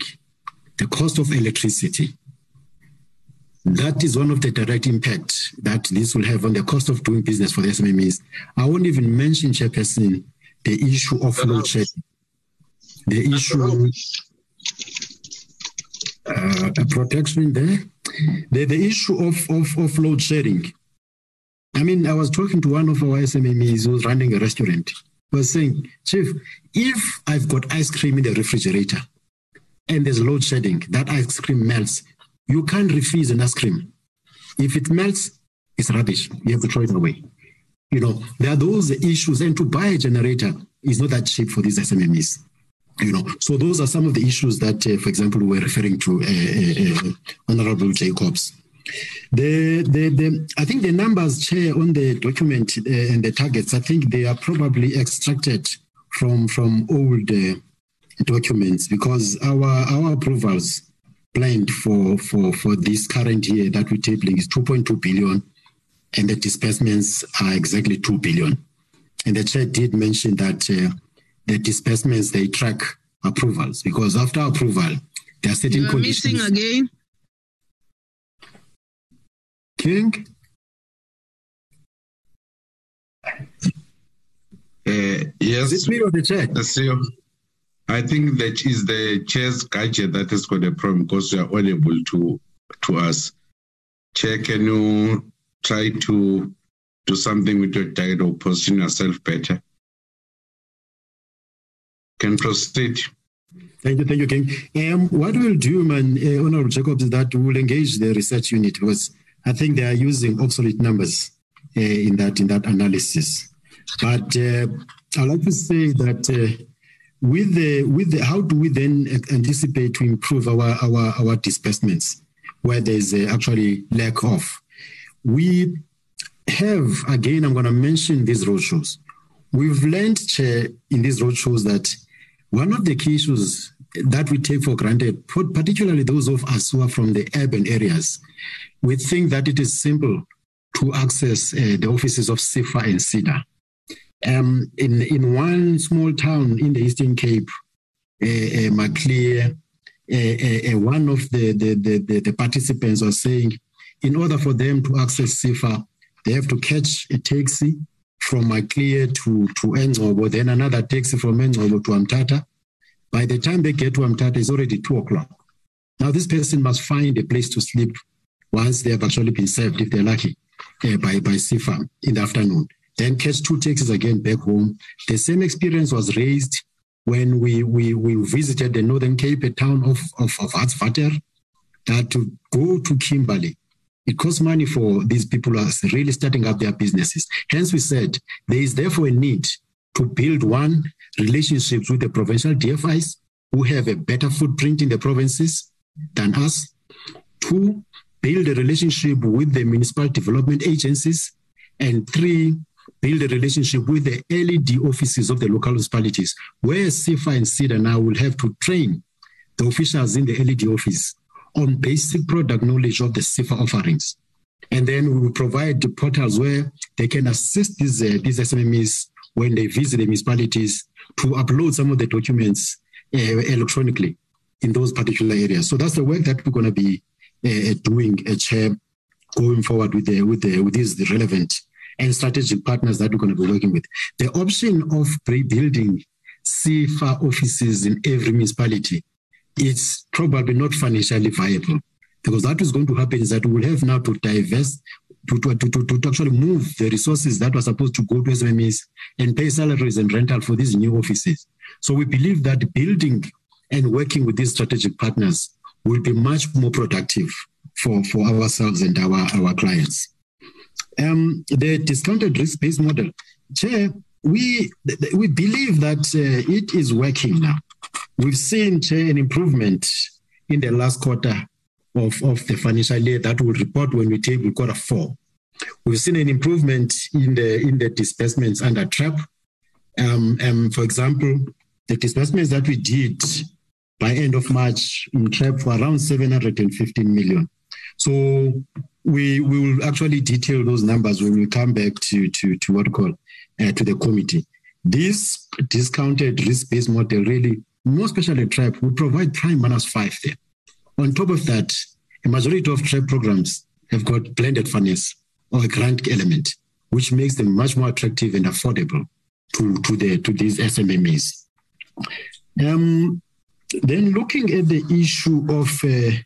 the cost of electricity, that is one of the direct impact that this will have on the cost of doing business for the SMEs. I won't even mention, Chairperson, the issue of load shedding, the issue uh, protection there, the, the issue of, of, of load shedding. I mean, I was talking to one of our SMMEs who's running a restaurant. Was saying, Chief, if I've got ice cream in the refrigerator and there's load shedding, that ice cream melts, you can't refuse an ice cream. If it melts, it's rubbish. You have to throw it away. You know, there are those issues, and to buy a generator is not that cheap for these SMMEs. You know, so those are some of the issues that, uh, for example, we're referring to, uh, uh, uh Honorable Jacobs. The, the, the, I think the numbers, Chair, on the document uh, and the targets, I think they are probably extracted from from old uh, documents because our our approvals planned for, for, for this current year that we're tabling is 2.2 billion, and the disbursements are exactly 2 billion. And the chair did mention that uh, the disbursements they track approvals because after approval, there are certain you are conditions. Missing again. King. Uh, yes. Is it me or the chair? The I think that is the chair's gadget that has got a problem because we are audible to to us. Chair, can you try to do something with your diet or position yourself better? Can proceed. Thank you, thank you, King. Um, what we'll do, man, uh, Honorable Jacobs, is that we'll engage the research unit because I think they are using obsolete numbers uh, in that in that analysis. But uh, I'd like to say that uh, with the with the how do we then anticipate to improve our our our disbursements where there's actually lack of? We have again i'm going to mention these roadshows. We've learned chair in these roadshows that one of the key issues that we take for granted particularly those of us who are from the urban areas we think that it is simple to access uh, the offices of SEFA and SEDA um, in, in one small town in the Eastern Cape, uh, uh, Maclear, uh, uh, one of the, the, the, the, participants was saying, in order for them to access SEFA, they have to catch a taxi from Maclear to, to Engcobo, then another taxi from Engcobo to Mthatha. By the time they get to Mthatha, it's already two o'clock. Now, this person must find a place to sleep once they have actually been served, if they're lucky, uh, by, by SEFA in the afternoon then catch two taxis again back home. The same experience was raised when we, we, we visited the Northern Cape, a town of, of, of that to go to Kimberley, it costs money for these people who are really starting up their businesses. Hence, we said there is therefore a need to build one relationships with the provincial DFIs who have a better footprint in the provinces than us. Two, build a relationship with the municipal development agencies. And three, build a relationship with the LED offices of the local municipalities, where SEFA and SEDA now will have to train the officials in the LED office on basic product knowledge of the SEFA offerings. And then we will provide the portals where they can assist these, uh, these SMMEs when they visit the municipalities to upload some of the documents uh, electronically in those particular areas. So that's the work that we're going to be uh, doing, uh, Chair, going forward with the, with the, with these relevant and strategic partners that we're going to be working with. The option of building SEFA offices in every municipality it's probably not financially viable because that is going to happen is that we will have now to divest to, to, to, to, to actually move the resources that were supposed to go to SMEs and pay salaries and rental for these new offices. So we believe that building and working with these strategic partners will be much more productive for, for ourselves and our, our clients. Um, the discounted risk-based model, Chair, we we believe that uh, it is working now. We've seen Chair, an improvement in the last quarter of, of the financial year that will report when we table quarter four. We've seen an improvement in the in the disbursements under TREP. Um, um, for example, the disbursements that we did by end of March in TREP were around 715 million. So we, we will actually detail those numbers when we come back to, to, to what call uh, to the committee. This discounted risk-based model really, more especially TREP, will provide prime minus five there. On top of that, a majority of TREP programs have got blended finance or a grant element, which makes them much more attractive and affordable to, to, the, to these SMMEs. Um, then looking at the issue of uh,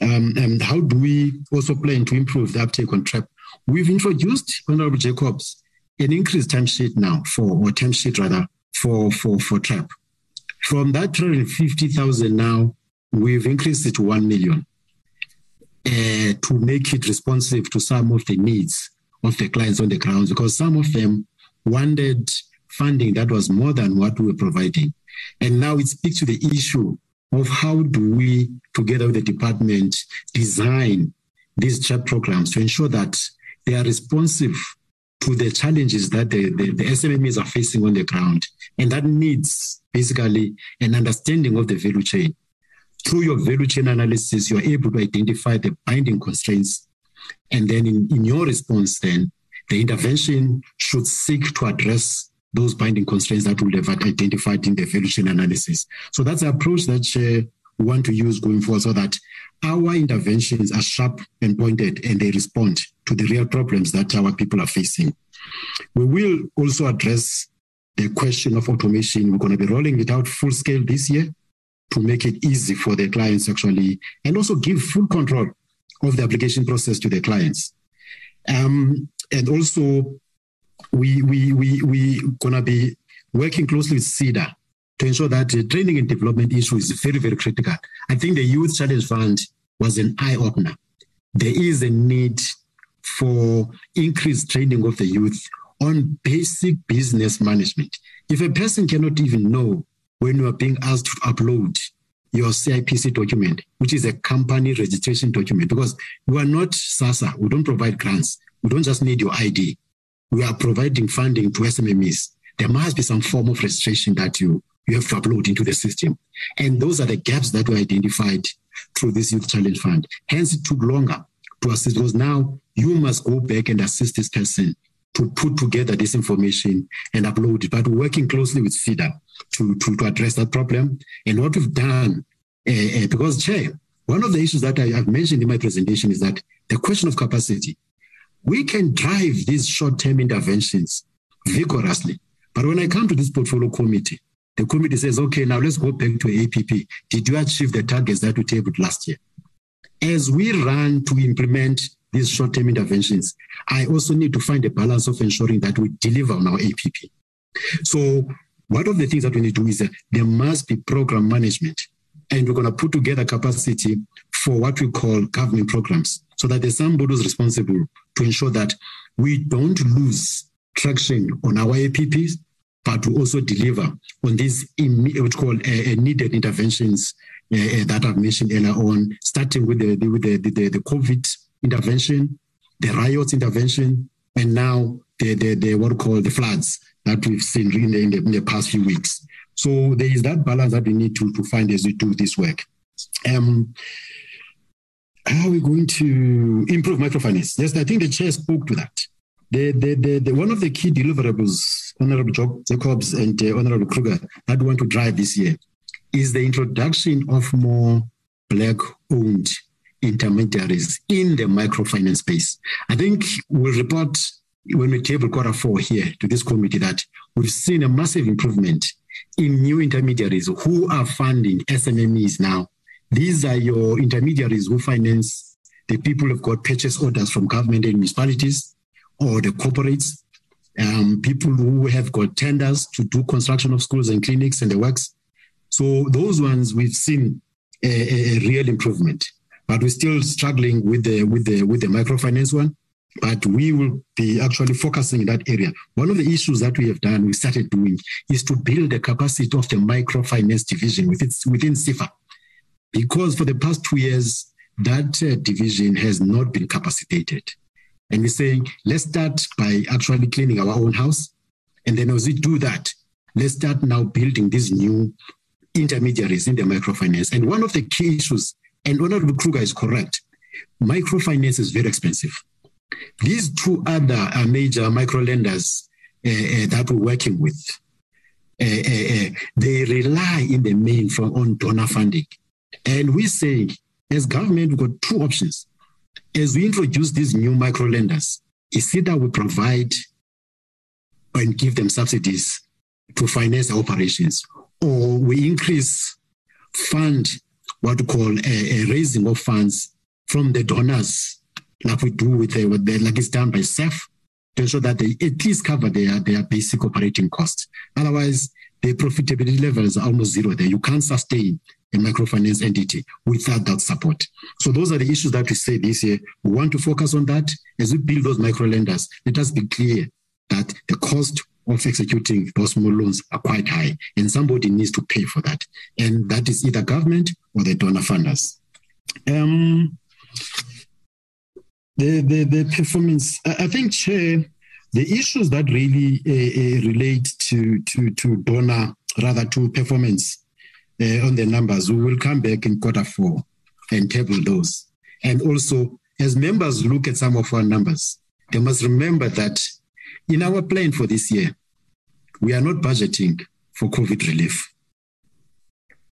um, um, how do we also plan to improve the uptake on TREP, we've introduced, Honorable Jacobs, an increased timesheet now for, or timesheet rather, for, for, for TREP. From that 350,000 now, we've increased it to 1 million uh, to make it responsive to some of the needs of the clients on the ground because some of them wanted funding that was more than what we were providing. And now it speaks to the issue of how do we, together with the department, design these job programs to ensure that they are responsive to the challenges that the, the, the are facing on the ground. And that needs basically an understanding of the value chain. Through your value chain analysis, you're able to identify the binding constraints. And then in, in your response, then the intervention should seek to address those binding constraints that we have identified in the value chain analysis. So that's the approach that uh, we want to use going forward so that our interventions are sharp and pointed and they respond to the real problems that our people are facing. We will also address the question of automation. We're going to be rolling it out full scale this year to make it easy for the clients actually, and also give full control of the application process to the clients. Um, and also we we we we gonna be working closely with SEDA to ensure that the training and development issue is very very critical. I think the Youth Challenge Fund was an eye opener. There is a need for increased training of the youth on basic business management. If a person cannot even know when you are being asked to upload your CIPC document, which is a company registration document, because we are not SASSA, we don't provide grants, we don't just need your ID we are providing funding to SMMEs, there must be some form of registration that you, you have to upload into the system. And those are the gaps that were identified through this Youth Challenge Fund. Hence, it took longer to assist because now you must go back and assist this person to put together this information and upload it. But working closely with SEDA to, to, to address that problem. And what we've done, uh, because, Chair, one of the issues that I have mentioned in my presentation is that the question of capacity we can drive these short-term interventions vigorously. But when I come to this portfolio committee, the committee says, okay, now let's go back to APP. Did you achieve the targets that we tabled last year? As we run to implement these short-term interventions, I also need to find a balance of ensuring that we deliver on our APP. So one of the things that we need to do is that there must be program management. And we're going to put together capacity for what we call government programs so that there's somebody who's responsible to ensure that we don't lose traction on our APPs, but we also deliver on these what call uh, needed interventions uh, uh, that I've mentioned earlier on, starting with the, with the, the, the COVID intervention, the riots intervention, and now the, the, the what we call the floods that we've seen in the, in the, in the past few weeks. So there is that balance that we need to, to find as we do this work. Um, how are we going to improve microfinance? Yes, I think the chair spoke to that. The, the, the, the one of the key deliverables, Honorable Jacobs and uh, Honorable Kruger, that want to drive this year is the introduction of more black-owned intermediaries in the microfinance space. I think we'll report when we table quarter four here to this committee that we've seen a massive improvement in new intermediaries who are funding SMMEs now. These are your intermediaries who finance the people who've got purchase orders from government and municipalities or the corporates, um, people who have got tenders to do construction of schools and clinics and the works. So those ones we've seen a, a real improvement, but we're still struggling with the with the with the microfinance one. But we will be actually focusing in that area. One of the issues that we have done, we started doing, is to build the capacity of the microfinance division within within SEFA, because for the past two years that uh, division has not been capacitated. And we're saying, let's start by actually cleaning our own house. And then as we do that, let's start now building these new intermediaries in the microfinance. And one of the key issues, and Honorable Kruger is correct, microfinance is very expensive. These two other uh, major micro lenders uh, uh, that we're working with, uh, uh, uh, they rely in the main from on donor funding. And we say, as government, we've got two options. As we introduce these new micro lenders, it's either we provide and give them subsidies to finance the operations, or we increase fund what we call a, a raising of funds from the donors, like we do with the, with the like it's done by SEF, to ensure that they at least cover their, their basic operating costs. Otherwise, the profitability levels are almost zero there. You can't sustain a microfinance entity without that support. So those are the issues that we say this year. We want to focus on that as we build those micro lenders. Let us be clear that the cost of executing those small loans are quite high, and somebody needs to pay for that. And that is either government or the donor funders. Um, the, the, the performance, I think, Chair, the issues that really uh, uh, relate to, to, to donor, rather to performance on the numbers, we will come back in quarter four and table those. And also, as members look at some of our numbers, they must remember that in our plan for this year, we are not budgeting for COVID relief.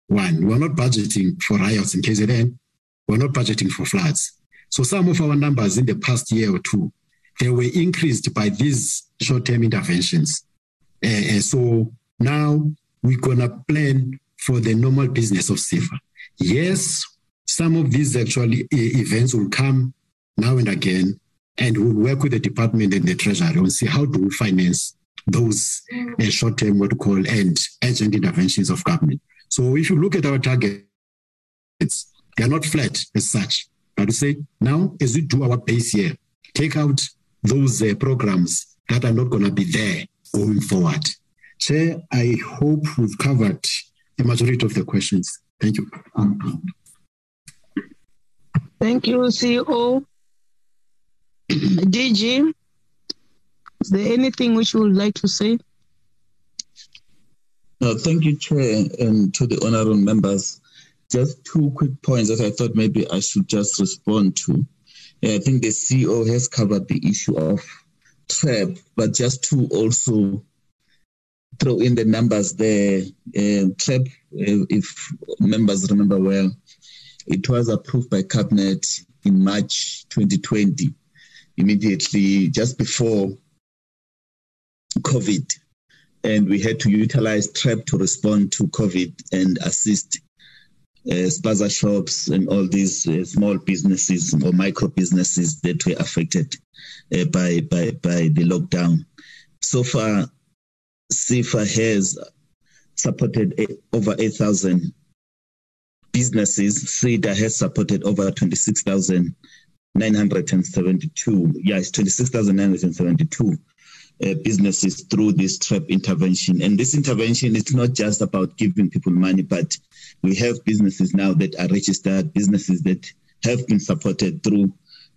One, we're not budgeting for riots in KZN. We're not budgeting for floods. So some of our numbers in the past year or two, they were increased by these short-term interventions. Uh, so now we're gonna plan for the normal business of SEFA. Yes, some of these actually events will come now and again, and we'll work with the department and the treasury and see how do we finance those uh, short-term, what we call, and urgent interventions of government. So if you look at our targets, they are not flat as such. But we say now, as we do our base year, take out those uh, programs that are not going to be there going forward. Chair, I hope we've covered the majority of the questions. Thank you. Thank you, CEO. DG, is there anything which you would like to say? Uh, thank you, Chair, and to the honorable members. Just two quick points that I thought maybe I should just respond to. I think the CEO has covered the issue of TREP, but just to also throw in the numbers there. Uh, TREP, uh, if members remember well, it was approved by Cabinet in March 2020, immediately just before COVID. And we had to utilize TREP to respond to COVID and assist uh, spaza shops and all these uh, small businesses or micro businesses that were affected uh, by, by, by the lockdown. So far, SEFA has supported over 8,000 businesses. SEDA has supported over 26,972. Yes, 26,972 uh, businesses through this TREP intervention. And this intervention is not just about giving people money, but we have businesses now that are registered, businesses that have been supported through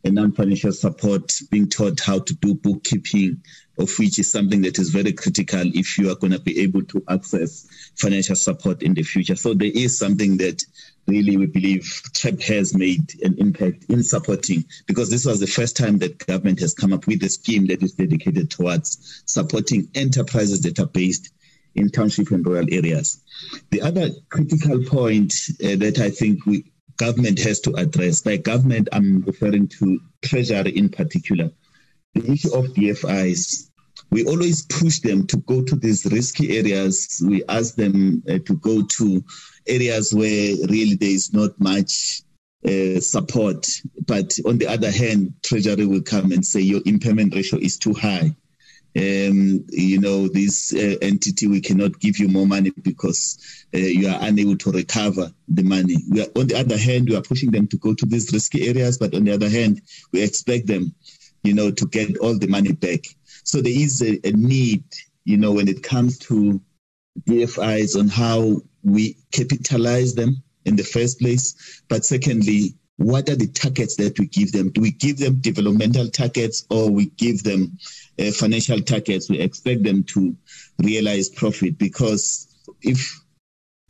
a non-financial support, being taught how to do bookkeeping, of which is something that is very critical if you are going to be able to access financial support in the future. So there is something that really we believe TREP has made an impact in supporting, because this was the first time that government has come up with a scheme that is dedicated towards supporting enterprises that are based in township and rural areas. The other critical point uh, that I think we government has to address, by government I'm referring to Treasury in particular, the issue of DFIs we always push them to go to these risky areas. We ask them uh, to go to areas where really there is not much uh, support. But on the other hand, Treasury will come and say your impairment ratio is too high. Um, you know, this uh, entity, we cannot give you more money because uh, you are unable to recover the money. We Are, on the other hand, we are pushing them to go to these risky areas, but on the other hand, we expect them, you know, to get all the money back. So there is a, a need, you know, when it comes to DFIs on how we capitalize them in the first place. But secondly, what are the targets that we give them? Do we give them developmental targets or we give them uh, financial targets? We expect them to realize profit because if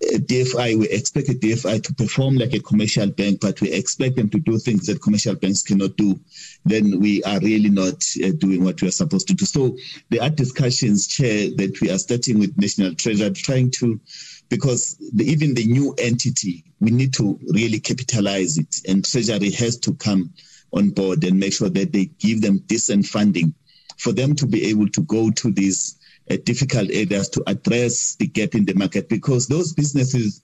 DFI, we expect a DFI to perform like a commercial bank, but we expect them to do things that commercial banks cannot do, then we are really not uh, doing what we are supposed to do. So there are discussions, Chair, that we are starting with National Treasury, trying to because the, even the new entity, we need to really capitalize it, and Treasury has to come on board and make sure that they give them decent funding for them to be able to go to these uh, difficult areas to address the gap in the market. Because those businesses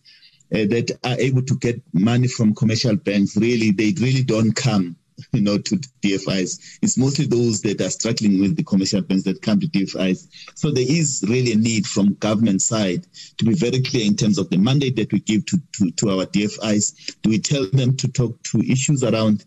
uh, that are able to get money from commercial banks really they really don't come you know, to DFIs. It's mostly those that are struggling with the commercial banks that come to DFIs. So there is really a need from government side to be very clear in terms of the mandate that we give to, to, to our DFIs. Do we tell them to talk to issues around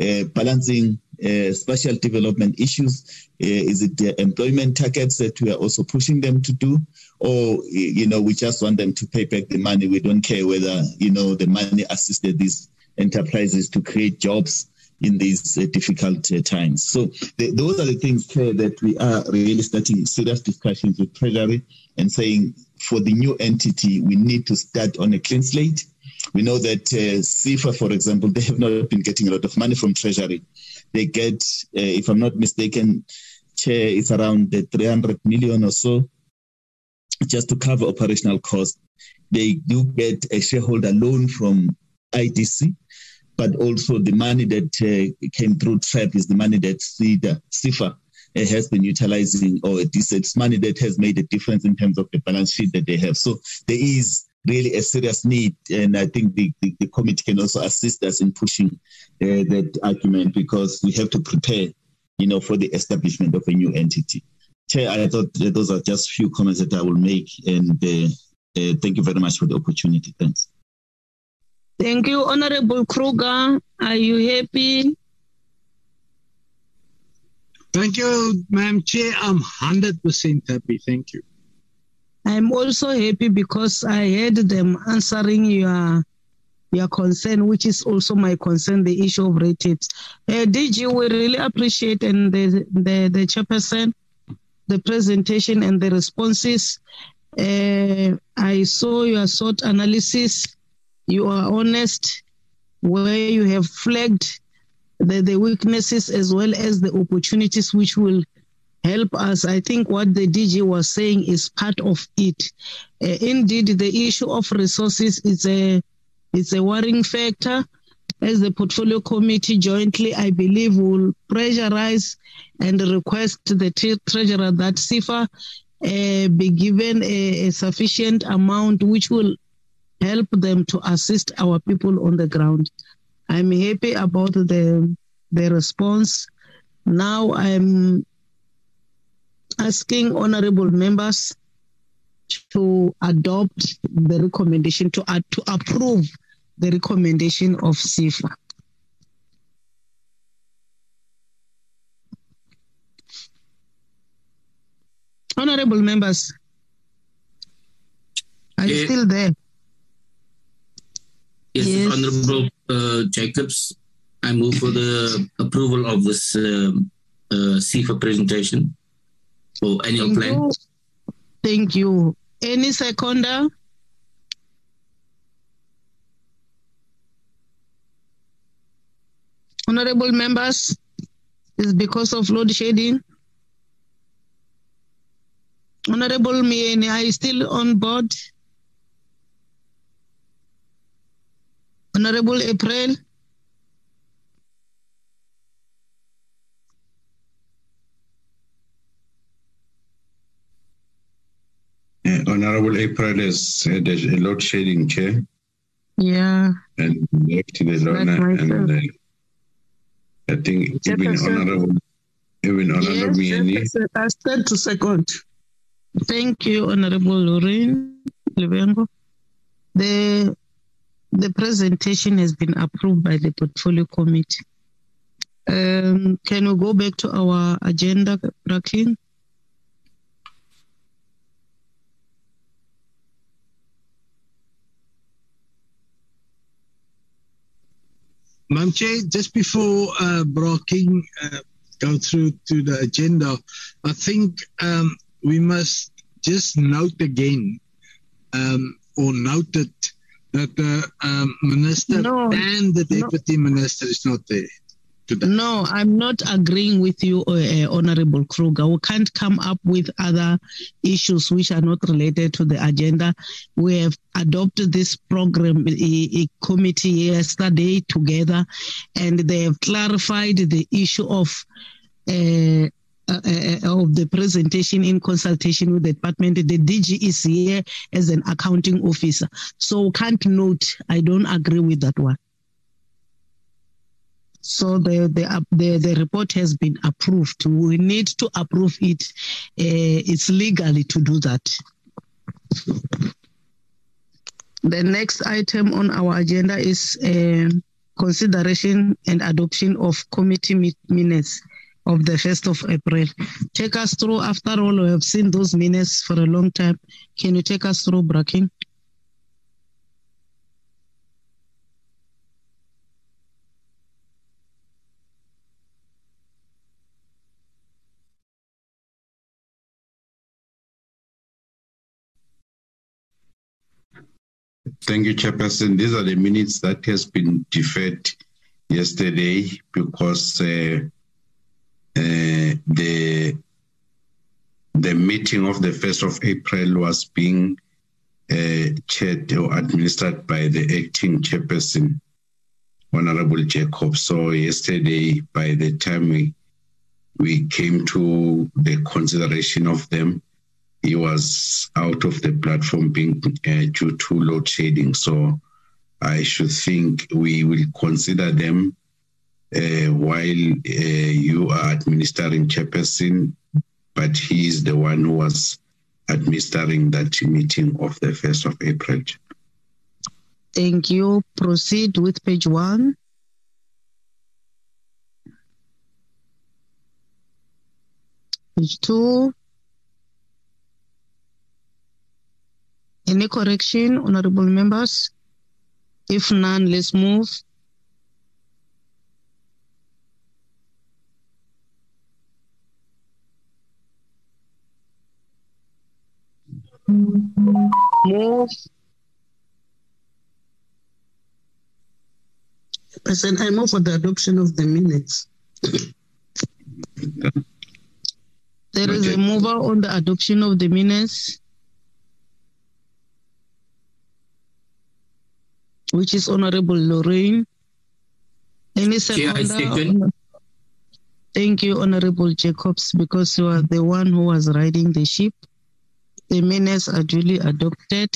uh, balancing uh, special development issues? Uh, is it the employment targets that we are also pushing them to do? Or, you know, we just want them to pay back the money. We don't care whether, you know, the money assisted these enterprises to create jobs in these uh, difficult uh, times. So the, those are the things that we are really starting serious discussions with Treasury and saying for the new entity, we need to start on a clean slate. We know that uh, SEFA, for example, they have not been getting a lot of money from Treasury. They get, uh, if I'm not mistaken, Chair, it's around the 300 million or so just to cover operational costs. They do get a shareholder loan from IDC, but also the money that uh, came through TREP is the money that SEDA, SEFA uh, has been utilizing, or it's money that has made a difference in terms of the balance sheet that they have. So there is really a serious need, and I think the, the, the committee can also assist us in pushing uh, that argument because we have to prepare, you know, for the establishment of a new entity. Chair, I thought those are just few comments that I will make, and uh, uh, thank you very much for the opportunity. Thanks. Thank you, Honorable Kruger. Are you happy? Thank you, Madam Chair. I'm 100% happy. Thank you. I'm also happy because I heard them answering your your concern, which is also my concern, the issue of rate tapes. Uh, DG, we really appreciate and the, the, the chairperson, the presentation and the responses. Uh, I saw your SWOT analysis you are honest, where you have flagged the, the weaknesses as well as the opportunities which will help us. I think what the DG was saying is part of it. Uh, indeed, the issue of resources is a it's a worrying factor. As the portfolio committee jointly, I believe, will pressurize and request the treasurer that SEFA uh, be given a, a sufficient amount which will help them to assist our people on the ground. I'm happy about the the response. Now I'm asking honorable members to adopt the recommendation to uh, to approve the recommendation of SEFA. Honorable members, are you still there? Yes, yes. Honorable uh, Jacobs, I move for the approval of this um, uh, SEFA presentation for annual Thank plan. You. Thank you. Any seconder? Honorable members, is because of load shedding. Honorable Mieni, are you still on board? Honorable April. Uh, Honorable April has had a, a load shedding chair Yeah. and the Lona Like and uh, I think even Chairperson. Honorable even Honorable Yes, I stand to second. Thank you, Honorable Lorraine Levengo. The the presentation has been approved by the portfolio committee. Um, can we go back to our agenda, Rakin? Madam Chair, just before uh, Broking uh, go through to the agenda, I think um, we must just note again um, or note it that the um, minister No, and the no. deputy minister is not there today. No, I'm not agreeing with you, uh, uh, Honorable Kruger. We can't come up with other issues which are not related to the agenda. We have adopted this program uh, uh, committee yesterday together, and they have clarified the issue of. Uh, uh, uh, of the presentation in consultation with the department. The DG is here as an accounting officer. So can't note, I don't agree with that one. So the the the, the report has been approved. We need to approve it. Uh, it's legally to do that. The next item on our agenda is uh, consideration and adoption of committee minutes of the 1st of April. Take us through, after all, we have seen those minutes for a long time. Can you take us through, Bracken? Thank you, Chairperson. These are the minutes that has been deferred yesterday because uh, the the meeting of the first of April was being uh, chaired or administered by the acting chairperson, Honorable Jacob. So yesterday, by the time we we came to the consideration of them, he was out of the platform being uh, due to load shedding. So I should think we will consider them while uh, you are administering chairperson, but he is the one who was administering that meeting of the 1st of April. Thank you. Proceed with page one. Page two. Any correction, honorable members? If none, let's move. Move. President, I move for the adoption of the minutes. There is Okay. a mover on the adoption of the minutes, which is Honorable Lorraine. Any Chair, I seconder? second. Thank you, Honorable Jacobs, because you are the one who was riding the ship. The minutes are duly adopted.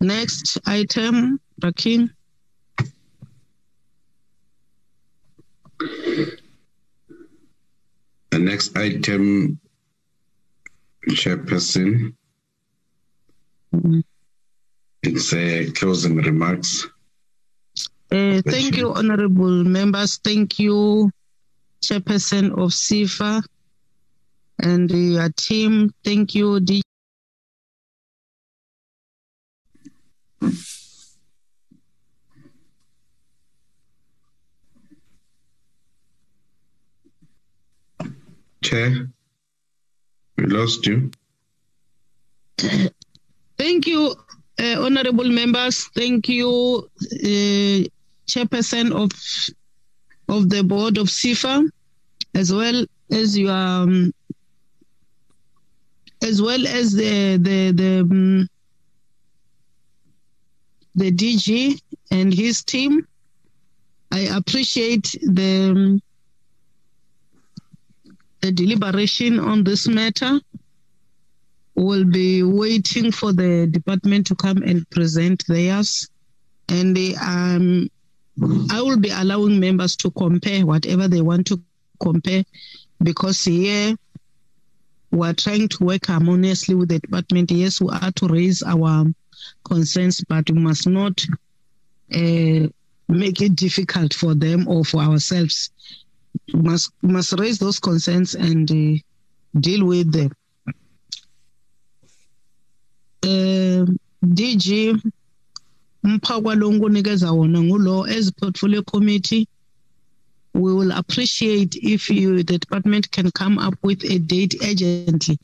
Next item, Rakin. The next item, Chairperson, Mhm. it's uh, closing remarks. Uh, thank you, honorable members. Thank you, Chairperson of SEFA and your team. Thank you, D. Chair, we lost you. Thank you, uh, honorable members. Thank you, uh, Chairperson of of the board of SEFA, as well as your um, as well as the the the um, the DG and his team. I appreciate the um, the deliberation on this matter. We'll be waiting for the department to come and present theirs. And they, um, I will be allowing members to compare whatever they want to compare because here we're trying to work harmoniously with the department. Yes, we are to raise our concerns, but we must not uh, make it difficult for them or for ourselves. We must must raise those concerns and uh, deal with them. Uh, DG umphakwa lo nkunikeza wona ngulo as portfolio committee we will appreciate if you the department can come up with a date urgently.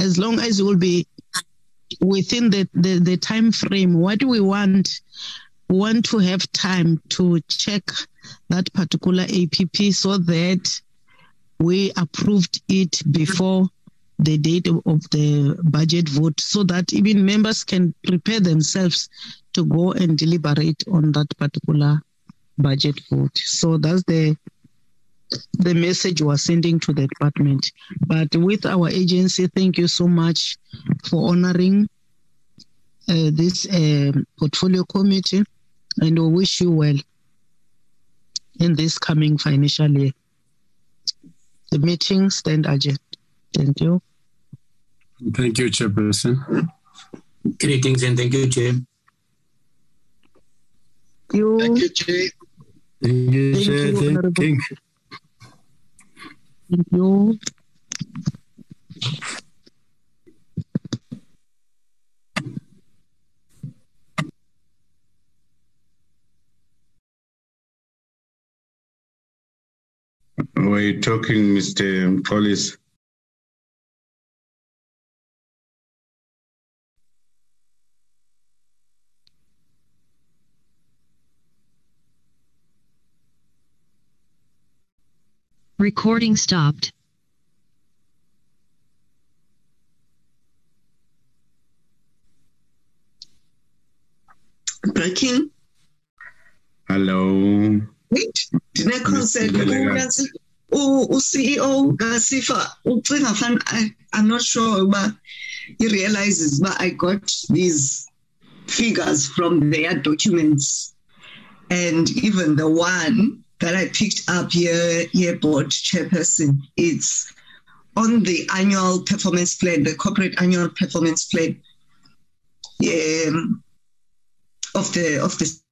As long as it will be within the, the, the time frame what we want we want to have time to check that particular app so that we approved it before the date of the budget vote so that even members can prepare themselves to go and deliberate on that particular budget vote. So that's the the message we're sending to the department. But with our agency, thank you so much for honoring uh, this uh, portfolio committee, and we wish you well in this coming financial year. The meeting stand adjourned. Thank you. Thank you, Chairperson. Greetings and thank you, Chair. You. Thank you, Chair. Thank you, Thank Chair. you, Thank Honorable. you. Thank you. Were you talking, Mr. Police? Recording stopped. breaking Hello. wait ndine-concern Mr. u-ceo kasifa ucinga fan I- i'm not sure uba he realizes uba i got these figures from their documents and even the one that i picked up here here board chairperson. It's on the annual performance plan the corporate annual performance plan um, of the of the